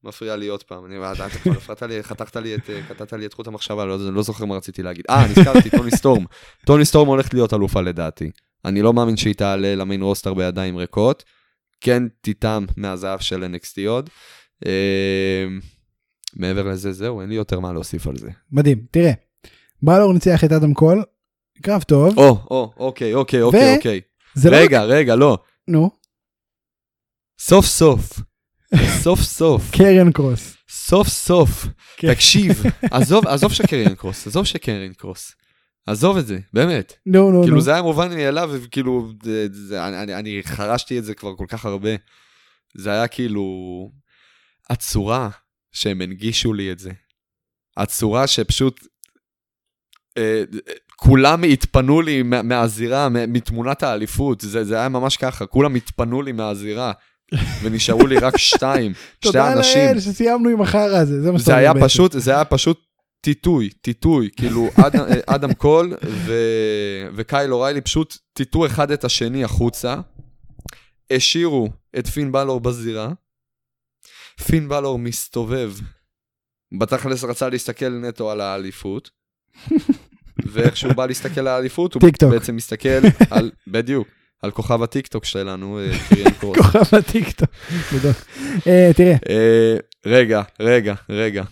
מפריע לי עוד פעם, אני אתה אתה כבר הפרעת לי, חתכת לי את, אה, קטעת לי את חוט המחשבה, לא, לא זוכר מה רציתי להגיד. אה, נזכרתי, טוני סטורם. טוני סטורם הולכת להיות אלופה לדעתי. אני לא מאמין שהיא תעלה למיין רוסטר בידיים ריקות. כן תיטם מהזהב של NXT עוד. אה, מעבר לזה, זהו, אין לי יותר מה להוסיף על זה. מדהים, תראה. בלור ניצח את אדם קול, קרב טוב. או, או, אוקיי, אוקיי, אוקיי, אוקיי. לא... רגע, רגע, לא. נו, סוף סוף. סוף סוף. קריון קרוס. סוף סוף. כן. תקשיב, עזוב, עזוב שקריין קרוס, עזוב שקריין קרוס. עזוב את זה, באמת. נו, נו, נו. כאילו זה היה מובן מאליו, וכאילו, זה- זה- אני- אני- חרשתי את זה כבר כל כך הרבה. זה היה כאילו, הצורה שהם הנגישו לי את זה. הצורה שפשוט, אה, כולם התפנו לי מה- מהזירה, מתמונת האליפות, זה, זה היה ממש ככה, כולם התפנו לי מהזירה, ונשארו לי רק שתיים, שתי תודה אנשים. לאל שסיימנו עם החרא הזה, זה מה שאתה זה אומר היה בעצם. פשוט, זה היה פשוט טיטוי, טיטוי, כאילו אדם, אדם קול ו... וקייל אוריילי פשוט טיטו אחד את השני החוצה, השאירו את פין בלור בזירה, פין בלור מסתובב, בתכלס רצה להסתכל נטו על האליפות, ואיך שהוא בא להסתכל על האליפות, הוא טיקטוק. בעצם מסתכל על, בדיוק, על כוכב הטיקטוק שלנו, אה, קיריאן קרוס. כוכב הטיקטוק. גדול. אה, תראה, אה, רגע, רגע, רגע.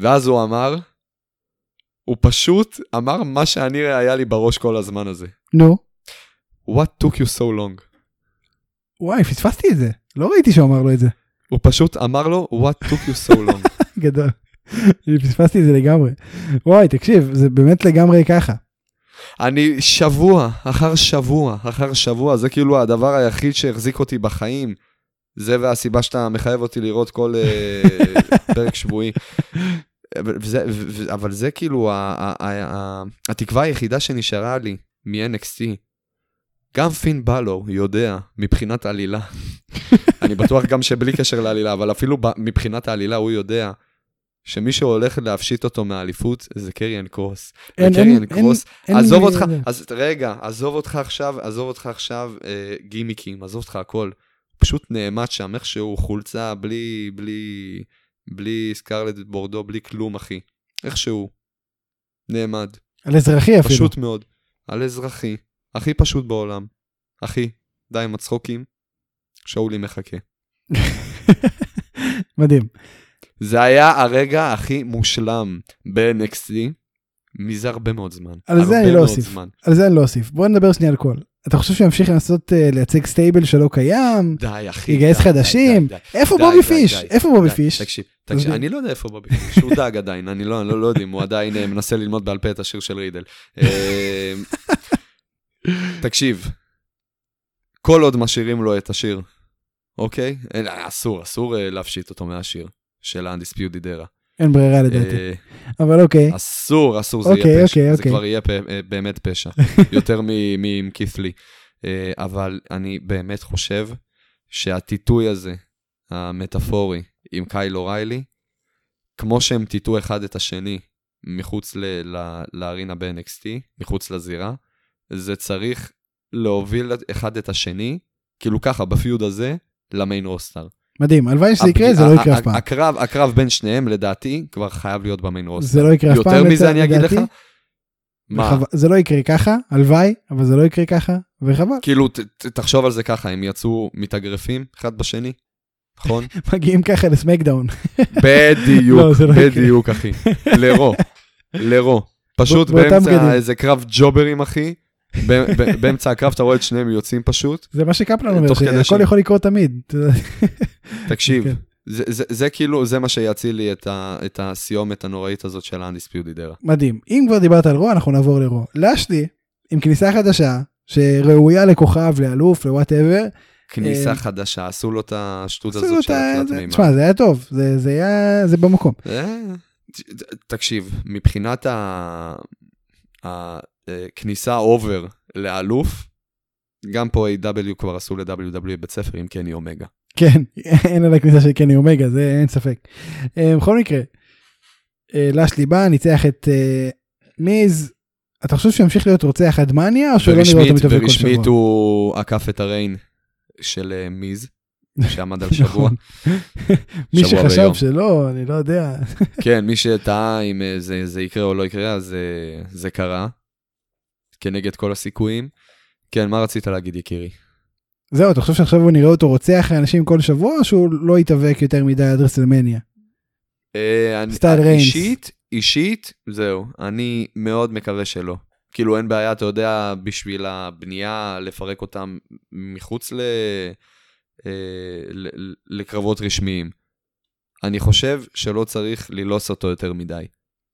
ואז הוא אמר, הוא פשוט אמר מה שאני היה לי בראש כל הזמן הזה. נו, What took you so long? וואי, פספסתי את זה. לא ראיתי שהוא אמר לו את זה. הוא פשוט אמר לו, What took you so long? גדול. אני פספסתי את זה לגמרי. וואי, תקשיב, זה באמת לגמרי ככה. אני שבוע אחר שבוע אחר שבוע, זה כאילו הדבר היחיד שהחזיק אותי בחיים. זה והסיבה שאתה מחייב אותי לראות כל אה, פרק שבועי. אבל זה, ו- אבל זה כאילו ה- ה- ה- ה- התקווה היחידה שנשארה לי מ-NXT. גם פין בלור יודע מבחינת עלילה. אני בטוח גם שבלי קשר לעלילה, אבל אפילו ב- מבחינת העלילה הוא יודע שמי שהולך להפשיט אותו מהאליפות זה קריאן קרוס. אין- וקריאן אין- קרוס אין- עזוב אין- אותך. אז רגע, עזוב אותך עכשיו, עזוב אותך עכשיו אה, גימיקים, עזוב אותך הכל. פשוט נעמד שם איכשהו חולצה בלי, בלי, בלי סקרלט בורדו, בלי כלום, אחי. איכשהו. נעמד. על אזרחי אפילו. פשוט מאוד. על אזרחי. הכי פשוט בעולם. אחי, די עם הצחוקים. שאולי מחכה. מדהים. זה היה הרגע הכי מושלם ב-NXT מזה הרבה מאוד זמן. על זה אני לא אוסיף. זמן. על זה אני לא אוסיף. בוא נדבר שנייה על כל. אתה חושב שהוא ימשיך לנסות אה, לייצג stable שלא קיים? די, אחי. יגייס חדשים? איפה בובי פיש? איפה בובי פיש? תקשיב, תקשיב. אני לא יודע איפה בובי פיש, הוא דג עדיין, אני לא, לא, לא יודע אם הוא עדיין אה, מנסה ללמוד בעל פה את השיר של רידל. אה, תקשיב, כל עוד משאירים לו את השיר, אוקיי? אסור, אסור להפשיט אותו מהשיר של Era. אין ברירה לדעתי. אה, אבל אוקיי. אסור, אסור, זה אוקיי, יהיה אוקיי, פשע. זה אוקיי. כבר יהיה אה, באמת פשע, יותר מ- מעם כית'לי. אה, אבל אני באמת חושב שהטיטוי הזה, המטאפורי, עם קייל אוריילי, כמו שהם טיטו אחד את השני מחוץ לארינה ב-NXT, מחוץ לזירה, זה צריך להוביל אחד את השני, כאילו ככה, בפיוד הזה, למיין רוסטר. מדהים. הלוואי שזה יקרה, זה לא יקרה אף פעם. הקרב, הקרב בין שניהם, לדעתי, כבר חייב להיות במיין רוסטר. זה לא יקרה אף פעם. יותר מזה אני אגיד לך? מה? זה לא יקרה ככה, הלוואי, אבל זה לא יקרה ככה, וחבל. כאילו, תחשוב על זה ככה, הם יצאו מתאגרפים אחד בשני, נכון? מגיעים ככה לסמקדאון. בדיוק, לא, לא. בדיוק, אחי. לרו, לרו. פשוט באמצע. איזה קרב ג'וברים, אחי. באמצע הקרב אתה רואה את שניהם יוצאים פשוט. זה מה שקפלן אומר, שהכל ש- יכול לקרות תמיד. תקשיב, כן. זה- זה זה כאילו, זה מה שיציל לי את ה- את הסיומת הנוראית הזאת של ה-Undisputed Era. מדהים. אם כבר דיברת על רו, אנחנו נעבור לרו. לשלי, עם כניסה חדשה, שראויה לכוכב, לאלוף, לוואטאבר. כניסה אה, חדשה, עשו לו את השטות הזאת את של התלת מימד. תשמע, זה היה טוב, זה זה היה, זה במקום. אה, תקשיב, מבחינת ה- הכניסה אובר לאלוף, גם פה A.W. כבר עשו ל-WWE בית ספר עם קני אומגה. כן, אין על הכניסה של קני אומגה, זה אין ספק. אה, בכל מקרה, אה, לשלי בא, ניצח את אה, מיז. אתה חושב שהוא ימשיך להיות רוצח עד מניה, או שהוא לא נראה אותו מתאבק כל שבוע? ורשמית הוא עקף את ה reign של אה, מיז, שעמד על שבוע. מי שחשב. שלא, אני לא יודע. כן, מי שטעה אם אה, זה, יקרה או לא יקרה, אז אה, זה קרה. כנגד כל הסיכויים. כן, מה רצית להגיד, יקירי? זהו, אתה חושב שעכשיו הוא נראה אותו רוצח אנשים כל שבוע, או שהוא לא יתאבק יותר מדי עד WrestleMania? אה, סטייל ריינס. אישית, אישית, זהו, אני מאוד מקווה שלא. כאילו אין בעיה, אתה יודע, בשביל הבנייה, לפרק אותם מחוץ ל... אה, ל- לקרבות רשמיים. אני חושב שלא צריך ללעוס אותו יותר מדי.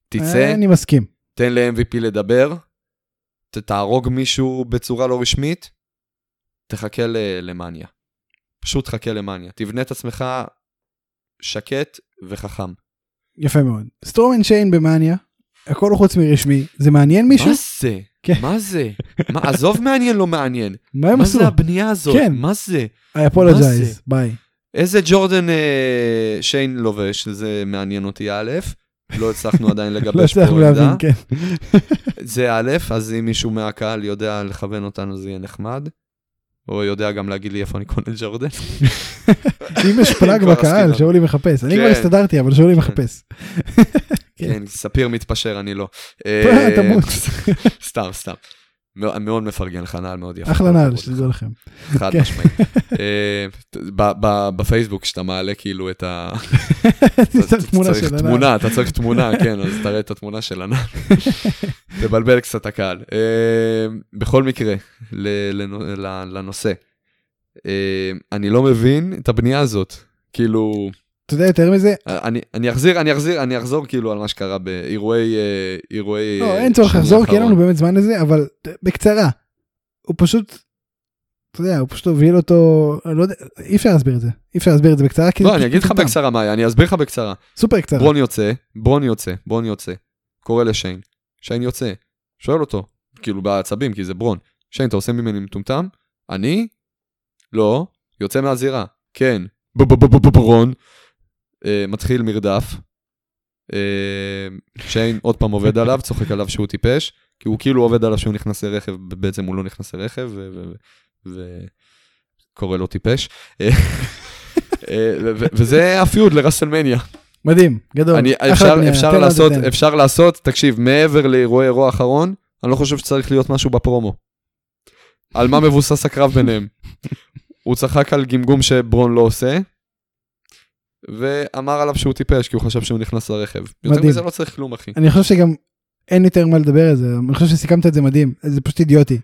תצא, אה, אני מסכים. תן ל-MVP לדבר, תהרוג מישהו בצורה לא רשמית, תחכה למאניה. פשוט חכה למאניה. תבנה את עצמך שקט וחכם. יפה מאוד. סטרומן שיין במאניה, הכל חוץ מרשמי, זה מעניין מישהו? מה זה? כן. מה זה? מה, עזוב מעניין, לא מעניין. מה הם מה עשו? זה הבנייה הזאת? כן. מה זה? I מה apologize? ביי. איזה ג'ורדן אה, שיין לובש, זה מעניין אותי א', לא הצלחנו עדיין לא לגבש פה הצלחנו להבין, עמדה. כן. זה א', אז אם מישהו מהקהל יודע לכוון אותנו זה יהיה נחמד. או יודע גם להגיד לי איפה אני קונה ג'ורדן. אם יש פלאג בקהל. שאולי מחפש. אני כן. כבר הסתדרתי, אבל שאולי כן. מחפש. כן. כן, ספיר מתפשר, אני לא. תמות. סתם, סתם. מאוד מפרגן לך, נעל מאוד יפה. אחלה נעל, שתדעו לכם. חד כן. משמעית. אה, בפייסבוק, כשאתה מעלה כאילו את ה... צריך של הנעל. תמונה, אתה צריך תמונה, כן, אז תראה את התמונה של הנעל. תבלבל קצת את הקהל. אה, בכל מקרה, לנושא. אה, אני לא מבין את הבנייה הזאת. כאילו, אתה יודע יותר מזה? אני, אני אחזיר, אני אחזיר, אני אחזור כאילו על מה שקרה באירועי, אה, אירועי... לא, אה, אין צורך לחזור, כי אין. לנו באמת זמן לזה, אבל בקצרה. הוא פשוט, אתה יודע, הוא פשוט הוביל אותו, לא יודע, אי אפשר להסביר את זה. אי אפשר להסביר את זה בקצרה, כי לא, אני אגיד לך. בקצרה מה היה, אני אסביר לך בקצרה. סופר קצרה. ברון יוצא, ברון יוצא, ברון יוצא, קורא לשיין, שיין יוצא, שואל אותו, כאילו בעצבים, כי זה ברון, שיין, אתה עושה ממני מטומטם? אני? לא, יוצא מהזירה, כן, ברון, אה, מתחיל מרדף, אה, שיין עוד פעם עובד עליו, צוחק עליו שהוא טיפש, כי הוא כאילו עובד עליו שהוא נכנס לרכב, בעצם הוא לא נכנס לרכב, וקורא לו טיפש. אה, אה, וזה הפיוד לרסלמניה. מדהים, גדול. אני, אפשר, בנייה, אפשר, תן לעשות, תן. אפשר לעשות, תקשיב, מעבר לאירועי אירוע אחרון, אני לא חושב שצריך להיות משהו בפרומו. על מה מבוסס הקרב ביניהם. הוא צחק על גמגום שברון לא עושה, ואמר עליו שהוא טיפש, כי הוא חשב שהוא נכנס לרכב. יותר מדהים. מזה לא צריך כלום, אחי. אני חושב שגם אין יותר מה לדבר על זה, אני חושב שסיכמת את זה מדהים, זה פשוט אידיוטי.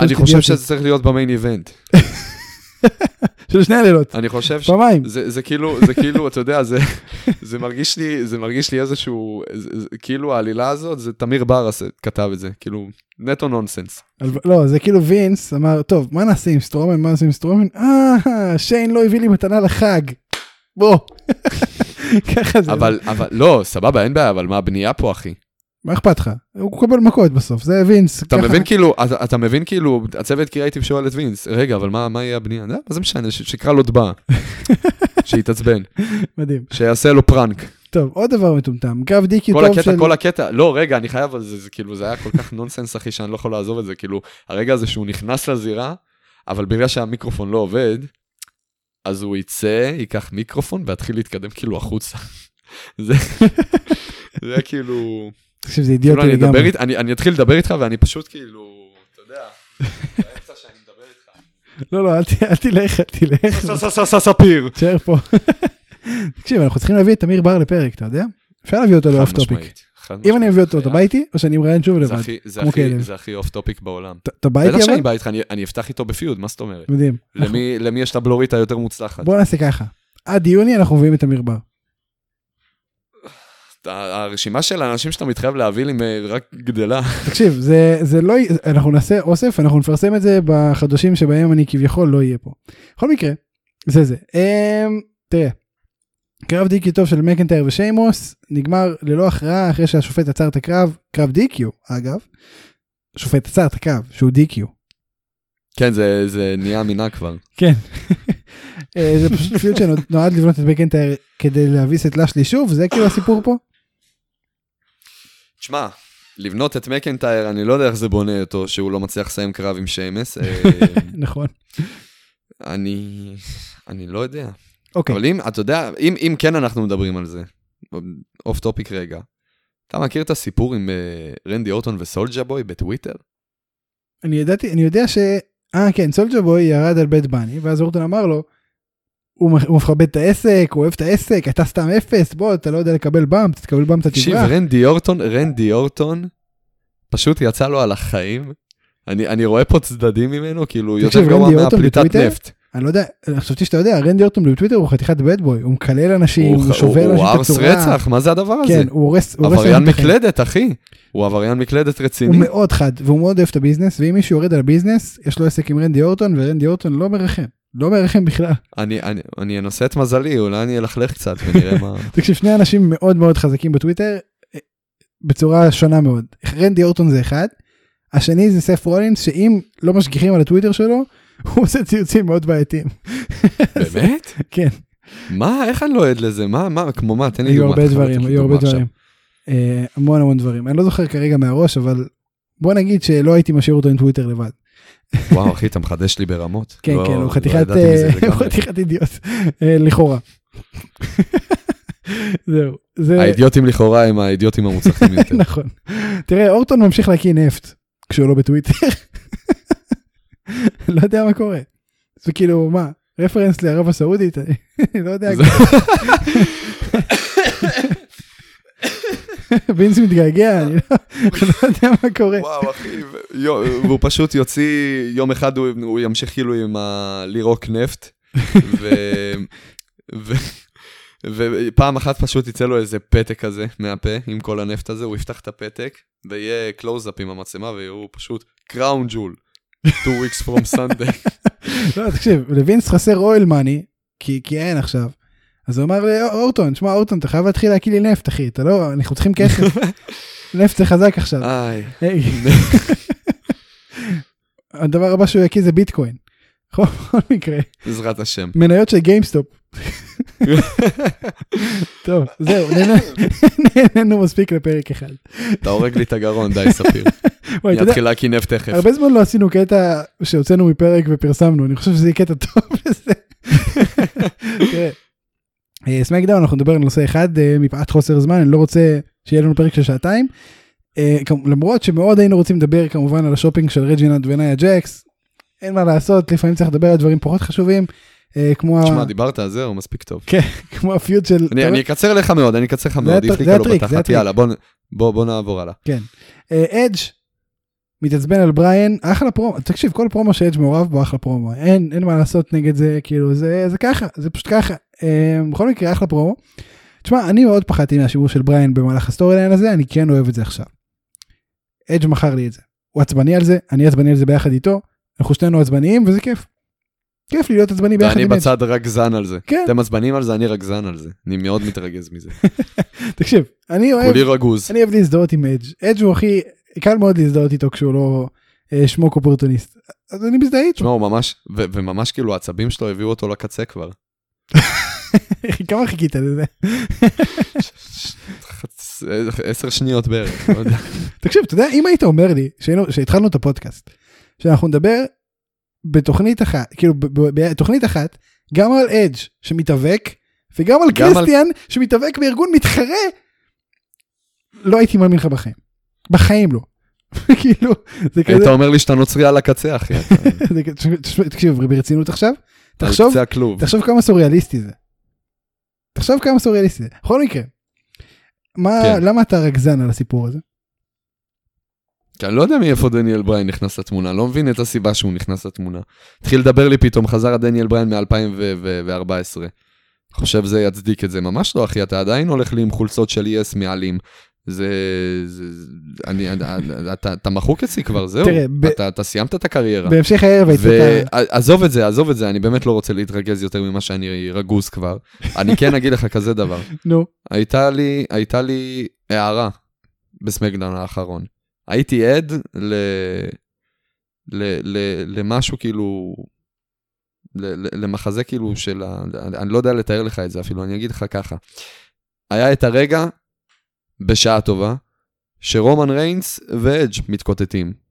אני חושב. שזה צריך להיות במיין איבנט. של שני הלילות, אני חושב ש... פעמיים. זה, זה כאילו, זה כאילו, אתה יודע, זה, זה מרגיש לי, זה מרגיש לי איזשהו, זה, זה, כאילו העלילה הזאת, זה תמיר בר כתב את זה, כאילו, נטו נונסנס. לא, זה כאילו וינס אמר, טוב, מה נעשה עם סטרומן, מה נעשה עם סטרומן? אה, שיין לא הביא לי מתנה לחג. בוא. ככה זה. אבל, אבל, לא, סבבה, אין בעיה, אבל מה הבנייה פה, אחי? מה אכפת לך? הוא קבל מכות בסוף, זה וינס. אתה ככה. מבין כאילו, אתה, אתה מבין כאילו, הצוות קריאייטיב שואל את וינס, רגע, אבל מה, מה יהיה הבנייה? לא, מה זה משנה, שיקרא לו דבעה. שיתעצבן, מדהים. שיעשה לו פרנק. טוב, עוד דבר מטומטם, גרב דיקי כל טוב הקטע, של... כל הקטע, לא, רגע, אני חייב על זה, זה כאילו, זה היה כל כך נונסנס, אחי, שאני לא יכול לעזוב את זה, כאילו, הרגע הזה שהוא נכנס לזירה, אבל בגלל שהמיקרופון לא עובד, אז הוא יצא, ייקח מיקרופון ויתחיל להתקדם כאילו החוצה. זה, זה היה כאילו, תקשיב, זה כאילו אידיוטי אדבר לגמרי. אני אתחיל לדבר איתך ואני פשוט כאילו, אתה יודע, באמצע שאני מדבר איתך. לא, לא, אל תלך, אל תלך. ספיר. תשאר פה. תקשיב, אנחנו צריכים להביא את תמיר בר לפרק, אתה יודע? אפשר להביא אותו ל off topic. אם. אני אביא אותו, אתה. בא איתי? או שאני מראיין שוב לבד? זה כמו הכי- כלב. זה הכי off topic בעולם. אתה- בא בטח איתי שאני אבל? בא איתך, אני- אפתח איתו ב feud, מה זאת אומרת? מדהים. למי יש את הבלורית היותר מוצלחת? בוא נעשה ככה. עד יוני אנחנו מביאים את תמיר בר. הרשימה של האנשים שאתה מתחייב להביא לי רק גדלה. תקשיב, זה, זה לא, אנחנו נעשה אוסף, אנחנו נפרסם את זה בחדשים שבהם אני כביכול לא אהיה פה. בכל מקרה, זה זה. אמ, תראה, קרב דיקי טוב של מקנטייר ושיימוס נגמר ללא הכרעה אחרי שהשופט עצר את הקרב, קרב דיקיו אגב. השופט עצר את הקרב שהוא דיקיו. כן, זה זה נהיה מינה כבר. כן. אה, זה פשוט פיוט שנועד לבנות את מקנטייר כדי להביס את לשלי שוב, זה כאילו הסיפור פה. תשמע, לבנות את מקנטייר, אני לא יודע איך זה בונה אותו, שהוא לא מצליח לסיים קרב עם שיימס. אה, נכון. אני... אני לא יודע. אוקיי. אבל אם, אתה יודע, אם, אם כן אנחנו מדברים על זה, off topic רגע, אתה מכיר את הסיפור עם uh, רנדי אורטון וסולג'ה בוי בטוויטר? אני ידעתי, אני יודע ש... אה כן, סולג'ה בוי ירד על באד באני, ואז אורטון אמר לו, הוא מכבד את העסק, הוא אוהב את העסק, אתה סתם אפס, בוא, אתה לא יודע לקבל bump, תקבל bump, אתה תקשיב, תברח. רנדי אורטון, רנדי אורטון, פשוט יצא לו על החיים. אני, אני רואה פה צדדים ממנו, כאילו, תקשיב, יותר גרוע מהפליטת? נפט. אני לא יודע, חשבתי שאתה יודע, רנדי אורטון בטוויטר הוא חתיכת bad boy, הוא מקלל אנשים, הוא הוא, שובר הוא, הוא אנשים ארס בצורה... רצח, מה זה הדבר הזה? כן, הוא הורס... הוא הורס עבריין את. מקלדת, אחי. הוא עבריין מקלדת הוא רציני. מאוד חד, והוא מאוד אוהב את הביזנס, ואם מישהו יורד על הביזנס, יש לו עסק עם רנדי אורטון, ורנדי אורטון לא מרחם. לא מרחם בכלל. אני, אני, אני אנסה את מזלי, אולי אני אלכלך קצת ונראה מה... תקשיב, שני אנשים מאוד מאוד חזקים בטוויטר, אה, בצורה שונה מאוד. רנדי אורטון זה אחד, השני זה סף רולינס שאם לא משגיחים על הטוויטר שלו הוא עושה ציוצים מאוד בעייתיים. באמת? כן. מה? איך אני לא עד לזה? מה? מה? כמו מה? תן לי היו דוגמה. הרבה דברים, היו הרבה דברים. אה, המון המון דברים. אני לא זוכר כרגע מהראש, אבל בוא נגיד שלא הייתי משאיר אותו עם טוויטר לבד. וואו, אחי, אתה מחדש לי ברמות. כן, לא- כן, הוא לא חתיכת אה. חתיכת אידיוט, אה, לכאורה. זהו, זה האידיוטים לכאורה הם האידיוטים המוצלחים יותר. נכון. תראה, אורטון ממשיך להקיא נפט כשהוא לא בטוויטר. לא יודע מה קורה. זה כאילו, מה, רפרנס לערב הסעודית? אני לא יודע. וינס מתגעגע, אני לא אני לא יודע מה קורה. וואו, אחי, והוא פשוט יוציא, יום אחד הוא- ימשיך כאילו עם ה... לירוק נפט, ופעם אחת פשוט יצא לו איזה פתק כזה מהפה עם כל הנפט הזה, הוא יפתח את הפתק, ויהיה קלוז-אפ עם המצלמה, והוא פשוט Crown Jewel, two weeks from Sunday. לא, תקשיב, לווינס חסר oil money, כי כי אין עכשיו. אז הוא אמר לאורטון, שמע אורטון, אתה חייב להתחיל להקיא לי נפט, אחי, אתה לא, אנחנו צריכים כסף. נפט זה חזק עכשיו. הדבר הבא שהוא יקיא זה ביטקוין. בכל מקרה, בעזרת השם. מניות של גיימסטופ. טוב, זהו, נהנינו מספיק לפרק אחד. אתה הורג לי את הגרון, די ספיר. אני אתחיל להקיא תכף. הרבה זמן לא עשינו קטע שהוצאנו מפרק ופרסמנו, אני חושב שזה יהיה קטע טוב לזה. תראה, אה, סמקדאון אנחנו נדבר על נושא אחד אה, מפאת חוסר זמן, אני לא רוצה שיהיה לנו פרק של שעתיים. אה, למרות שמאוד היינו רוצים לדבר כמובן על השופינג של רג'ינלד ונאיה ג'קס. אין מה לעשות, לפעמים צריך לדבר על דברים פחות חשובים, אה, כמו תשמע, דיברת, זהו, מספיק טוב. כמו ה feud של... אני אני אקצר לך מאוד, אני אקצר לך מאוד, זה הפליקה לו זה בתחת. יאללה, בוא נעבור הלאה. אדג' מתעצבן על בריין, אחלה פרומו, תקשיב, כל פרומו שאדג' מעורב בו אחלה פרומו, אין, אין מה לעשות נגד זה, כאילו, זה, זה ככה, זה פשוט ככה. אה, בכל מקרה, אחלה פרומו. תשמע, אני מאוד פחדתי מהשימור של בריין במהלך ה storyline הזה, אני כן אוהב את זה עכשיו. אדג' מכר לי את זה. הוא עצבני על זה, אני עצבני על זה ביחד איתו, אנחנו שנינו עצבניים וזה כיף. כיף לי להיות עצבני ביחד ואני. בצד רגזן על זה. כן, אתם עצבנים על זה, אני רגזן על זה. אני מאוד מתרגז מזה. תקשיב, אני אוהב, כולי רגוז. אני אוהב להזדהות עם אדג'. אדג' הוא הכי, קל מאוד להזדהות איתו כשהוא לא אה, שמוק אופורטוניסט. אז אני מזדהה איתו. תשמע, הוא ממש, וממש כאילו העצבים שלו הביאו אותו לקצה כבר. כמה חיכית לזה? עשר שניות בערך, לא. תקשיב, אתה יודע, אם היית אומר לי, שהתחלנו את הפודקאסט, שאנחנו נדבר בתוכנית אחת, כאילו בתוכנית אחת, גם על אדג' שמתאבק, וגם על גם על- קריסטיאן שמתאבק בארגון מתחרה, לא הייתי מאמין לך בחיים. בחיים לא. כאילו, זה כזה, היית אומר לי שאתה נוצרי על הקצה, אחי. תקשיב, ברצינות עכשיו, תחשוב. תחשוב כמה סוריאליסטי זה. תחשוב כמה סוריאליסטי זה. בכל מקרה, מה, כן. למה אתה רגזן על הסיפור הזה? כי אני לא יודע מאיפה דניאל בריין נכנס לתמונה, לא מבין את הסיבה שהוא נכנס לתמונה. התחיל לדבר לי פתאום, חזר הדניאל בריין מ-2014. חושב זה יצדיק את זה, ממש לא אחי, אתה עדיין הולך לי עם חולצות של יס מעלים. זה, זה, אני, אתה, אתה מחוק אצלי כבר, זהו, תראה, ב- אתה, אתה סיימת את הקריירה. בהמשך הערב היית... ועזוב את זה, עזוב את זה, אני באמת לא רוצה להתרגז יותר ממה שאני רגוז כבר. אני כן אגיד לך כזה דבר, נו, הייתה לי, הייתה לי הערה בסמקדאון האחרון. הייתי עד ל... ל... ל... למשהו כאילו... ל... למחזה כאילו של ה... אני לא יודע לתאר לך את זה אפילו, אני אגיד לך ככה. היה את הרגע, בשעה טובה, שרומן ריינס ואדג' מתקוטטים.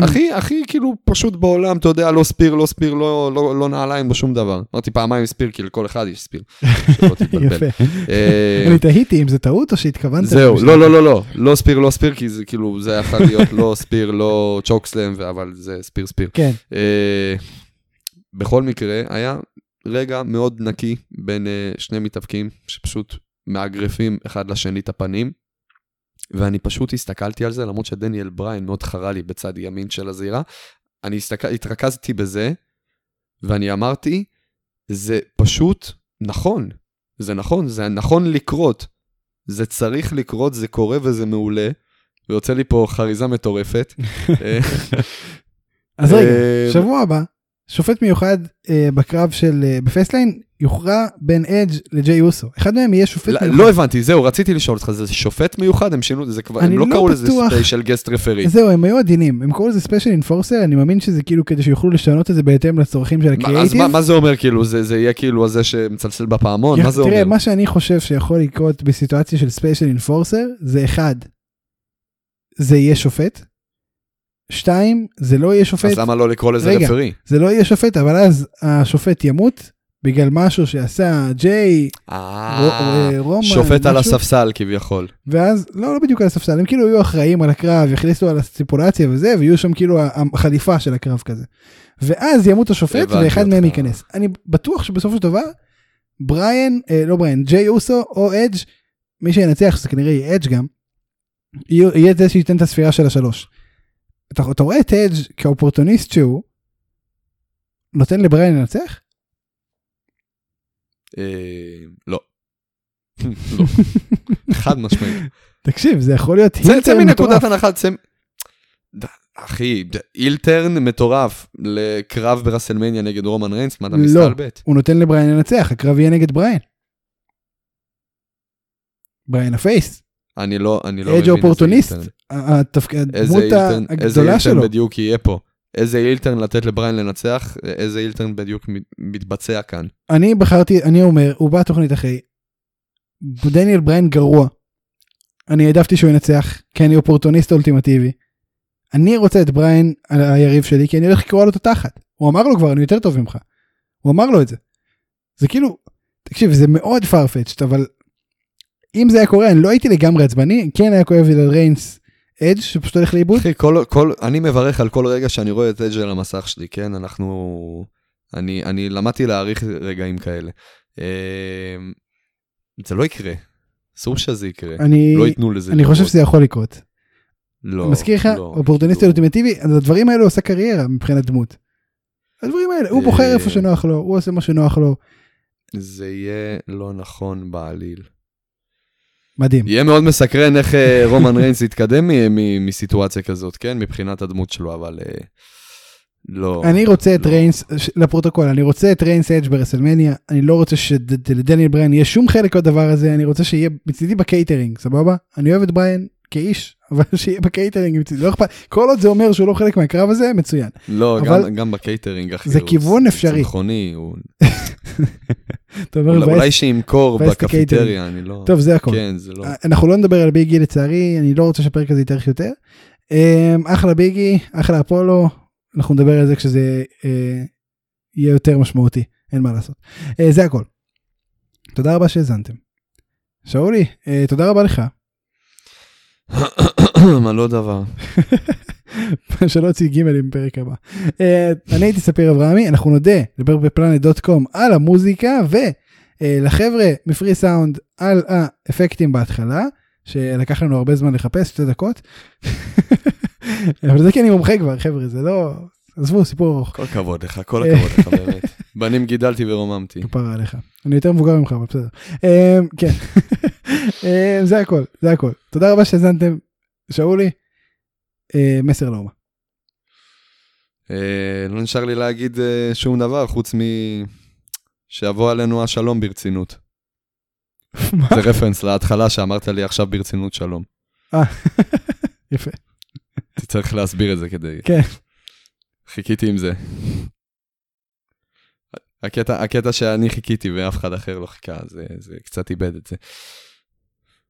הכי, הכי כאילו פשוט בעולם, אתה יודע, לא ספיר, לא ספיר, לא, לא, לא נעליים, לא שום דבר. אמרתי פעמיים ספיר, כי לכל אחד יש ספיר. יפה. אה, אני תהיתי אם זה טעות או שהתכוונת. זהו. לא, לא, לא, לא, לא ספיר, לא ספיר, כי זה כאילו, זה יכול להיות לא ספיר, לא צ'וקסלם, אבל זה ספיר, ספיר. כן, אה, בכל מקרה, היה רגע מאוד נקי בין אה, שני מתאבקים, שפשוט מאגרפים אחד לשני את הפנים, ואני פשוט הסתכלתי על זה, למרות שדניאל בריין מאוד חרה לי בצד ימין של הזירה, אני הסתכל, התרכזתי בזה, ואני אמרתי, זה פשוט נכון, זה נכון, זה נכון לקרות. זה צריך לקרות, זה קורה וזה מעולה. ויוצא לי פה חריזה מטורפת. אז רגע, אה, שבוע הבא, שופט מיוחד אה, בקרב של אה, בפסטליין יוכרע בין אדג' לג'יי אוסו. אחד מהם יהיה שופט לא- מיוחד. לא הבנתי, זהו, רציתי לשאול אותך, זה שופט מיוחד? הם שינו, זה כבר, הם לא לא קראו לזה. special guest referee. זהו, הם היו עדינים, הם קראו לזה special enforcer, אני מאמין שזה כאילו כדי שיוכלו לשנות את זה בהתאם לצורכים של אז הקריאייטיב. מה- מה זה אומר כאילו, זה זה יהיה כאילו הזה שמצלצל בפעמון? יח- מה זה תראה, אומר? מה שאני חושב שיכול לקרות בסיטואציה של special enforcer, זה אחד, זה יהיה שופט. שתיים, זה לא יהיה שופט, אז למה לא לקרוא לזה רגע. referee? זה לא יהיה שופט, אבל אז השופט ימות בגלל משהו שעשה ג'יי, אה, רו- רומן, שופט על משהו. הספסל כביכול. ואז, לא, לא בדיוק על הספסל, הם כאילו יהיו אחראים על הקרב, יכניסו על הסטיפולציה וזה, ויהיו שם כאילו החליפה של הקרב כזה. ואז ימות השופט ואחד מהם. ייכנס. אני בטוח שבסופו של דבר, בריאן, אה, לא בריאן, ג'יי אוסו או אדג', מי שינצח, שזה כנראה יהיה אדג' גם, יהיה זה שייתן את הספירה של השלוש. אתה, אתה רואה את אדג' כאופורטוניסט שהוא, נותן לבריאן לנצח? אה, לא. לא. חד משמעית. תקשיב, זה יכול להיות צא- צא heel turn מנקודת מטורף. הנחה, צא... אחי, heel turn מטורף לקרב ברסלמניה נגד רומן ריינס, מה אתה לא. מסתלבט? הוא נותן לבריאן לנצח, הקרב יהיה נגד בריאן. בריאן ה face, אני לא, אני לא מבין איזה איזה הדמות אילטרן, איזה הגדולה אילטרן שלו. בדיוק יהיה פה. איזה אילטרן לתת לבריין לנצח, איזה אילטרן בדיוק מת- מתבצע כאן. אני בחרתי, אני אומר, הוא בא תוכנית אחרי. דניאל בריין גרוע. אני העדפתי שהוא ינצח, כי אני אופורטוניסט אולטימטיבי. אני רוצה את בריין על היריב שלי, כי אני הולך לקרוא לו את התחת. הוא אמר לו כבר, אני יותר טוב ממך. הוא אמר לו את זה. זה כאילו, תקשיב, זה מאוד farfetched, אבל אם זה היה קורה, אני לא הייתי לגמרי עצבני, כן היה כואב לי ריינס אדג' שפשוט הולך לאיבוד. אחי, כל, כל, אני מברך על כל רגע שאני רואה את אג' על המסך שלי, כן? אנחנו... אני, אני למדתי להעריך רגעים כאלה. אה, זה לא יקרה. אסור שזה יקרה. אני, לא ייתנו לזה אני חושב. שזה יכול לקרות. לא, מזכיר לך, לא, אופורטוניסט לא. אולטימטיבי, אז הדברים האלו עושה קריירה מבחינת דמות. הדברים האלה, הוא בוחר אה. איפה שנוח לו, הוא עושה מה שנוח לו, זה יהיה לא נכון בעליל. מדהים. יהיה מאוד מסקרן איך אה, רומן ריינס יתקדם מסיטואציה כזאת, כן? מבחינת הדמות שלו, אבל אה, לא. אני רוצה את לא. ריינס, לפרוטוקול, אני רוצה את ריינס אדג' ברסלמניה, אני לא רוצה שלדניאל בריין יהיה שום חלק בדבר הזה, אני רוצה שיהיה מצידי בקייטרינג, סבבה? אני אוהב את בריין כאיש, אבל שיהיה בקייטרינג לא אכפת, כל עוד זה אומר שהוא לא חלק מהקרב הזה, מצוין. לא, אבל- גם, גם בקייטרינג, אחי. זה הוא כיוון צ- אפשרי. צמחוני, הוא... אתה אומר, אולי, אולי שימכור. בקפיטריה, אני לא... טוב, זה הכל. כן, זה לא... אנחנו לא נדבר על ביגי לצערי, אני לא רוצה שהפרק הזה יתארך יותר. אמ, אחלה ביגי, אחלה אפולו, אנחנו נדבר על זה כשזה אה, יהיה יותר משמעותי, אין מה לעשות. אה, זה הכל. תודה רבה שהאזנתם. שאולי, אה, תודה רבה לך. מה לא דבר. שלא יוציא גימלים בפרק הבא. אה, אני הייתי ספיר אברהמי, אנחנו נודה לדבר בפלנט דוט קום על המוזיקה ולחבר'ה מפרי סאונד על האפקטים בהתחלה, שלקח לנו הרבה זמן לחפש, שתי דקות. אבל זה כי אני מומחה כבר חבר'ה, זה לא... עזבו, סיפור ארוך, כל הכבוד לך, כל הכבוד לך, באמת. בנים גידלתי ורוממתי. כפרה עליך. אני יותר מבוגר ממך, אבל בסדר. אה, כן, אה, זה הכל, זה הכל. תודה רבה שהאזנתם, שאולי, אה, מסר לאומה. אה, לא נשאר לי להגיד אה, שום דבר, חוץ מ... שיבוא עלינו השלום ברצינות. זה רפרנס להתחלה שאמרת לי עכשיו ברצינות שלום. יפה. תצטרך להסביר את זה כדי... כן. חיכיתי עם זה. הקטע, הקטע שאני חיכיתי ואף אחד אחר לא חיכה, זה, זה קצת איבד את זה.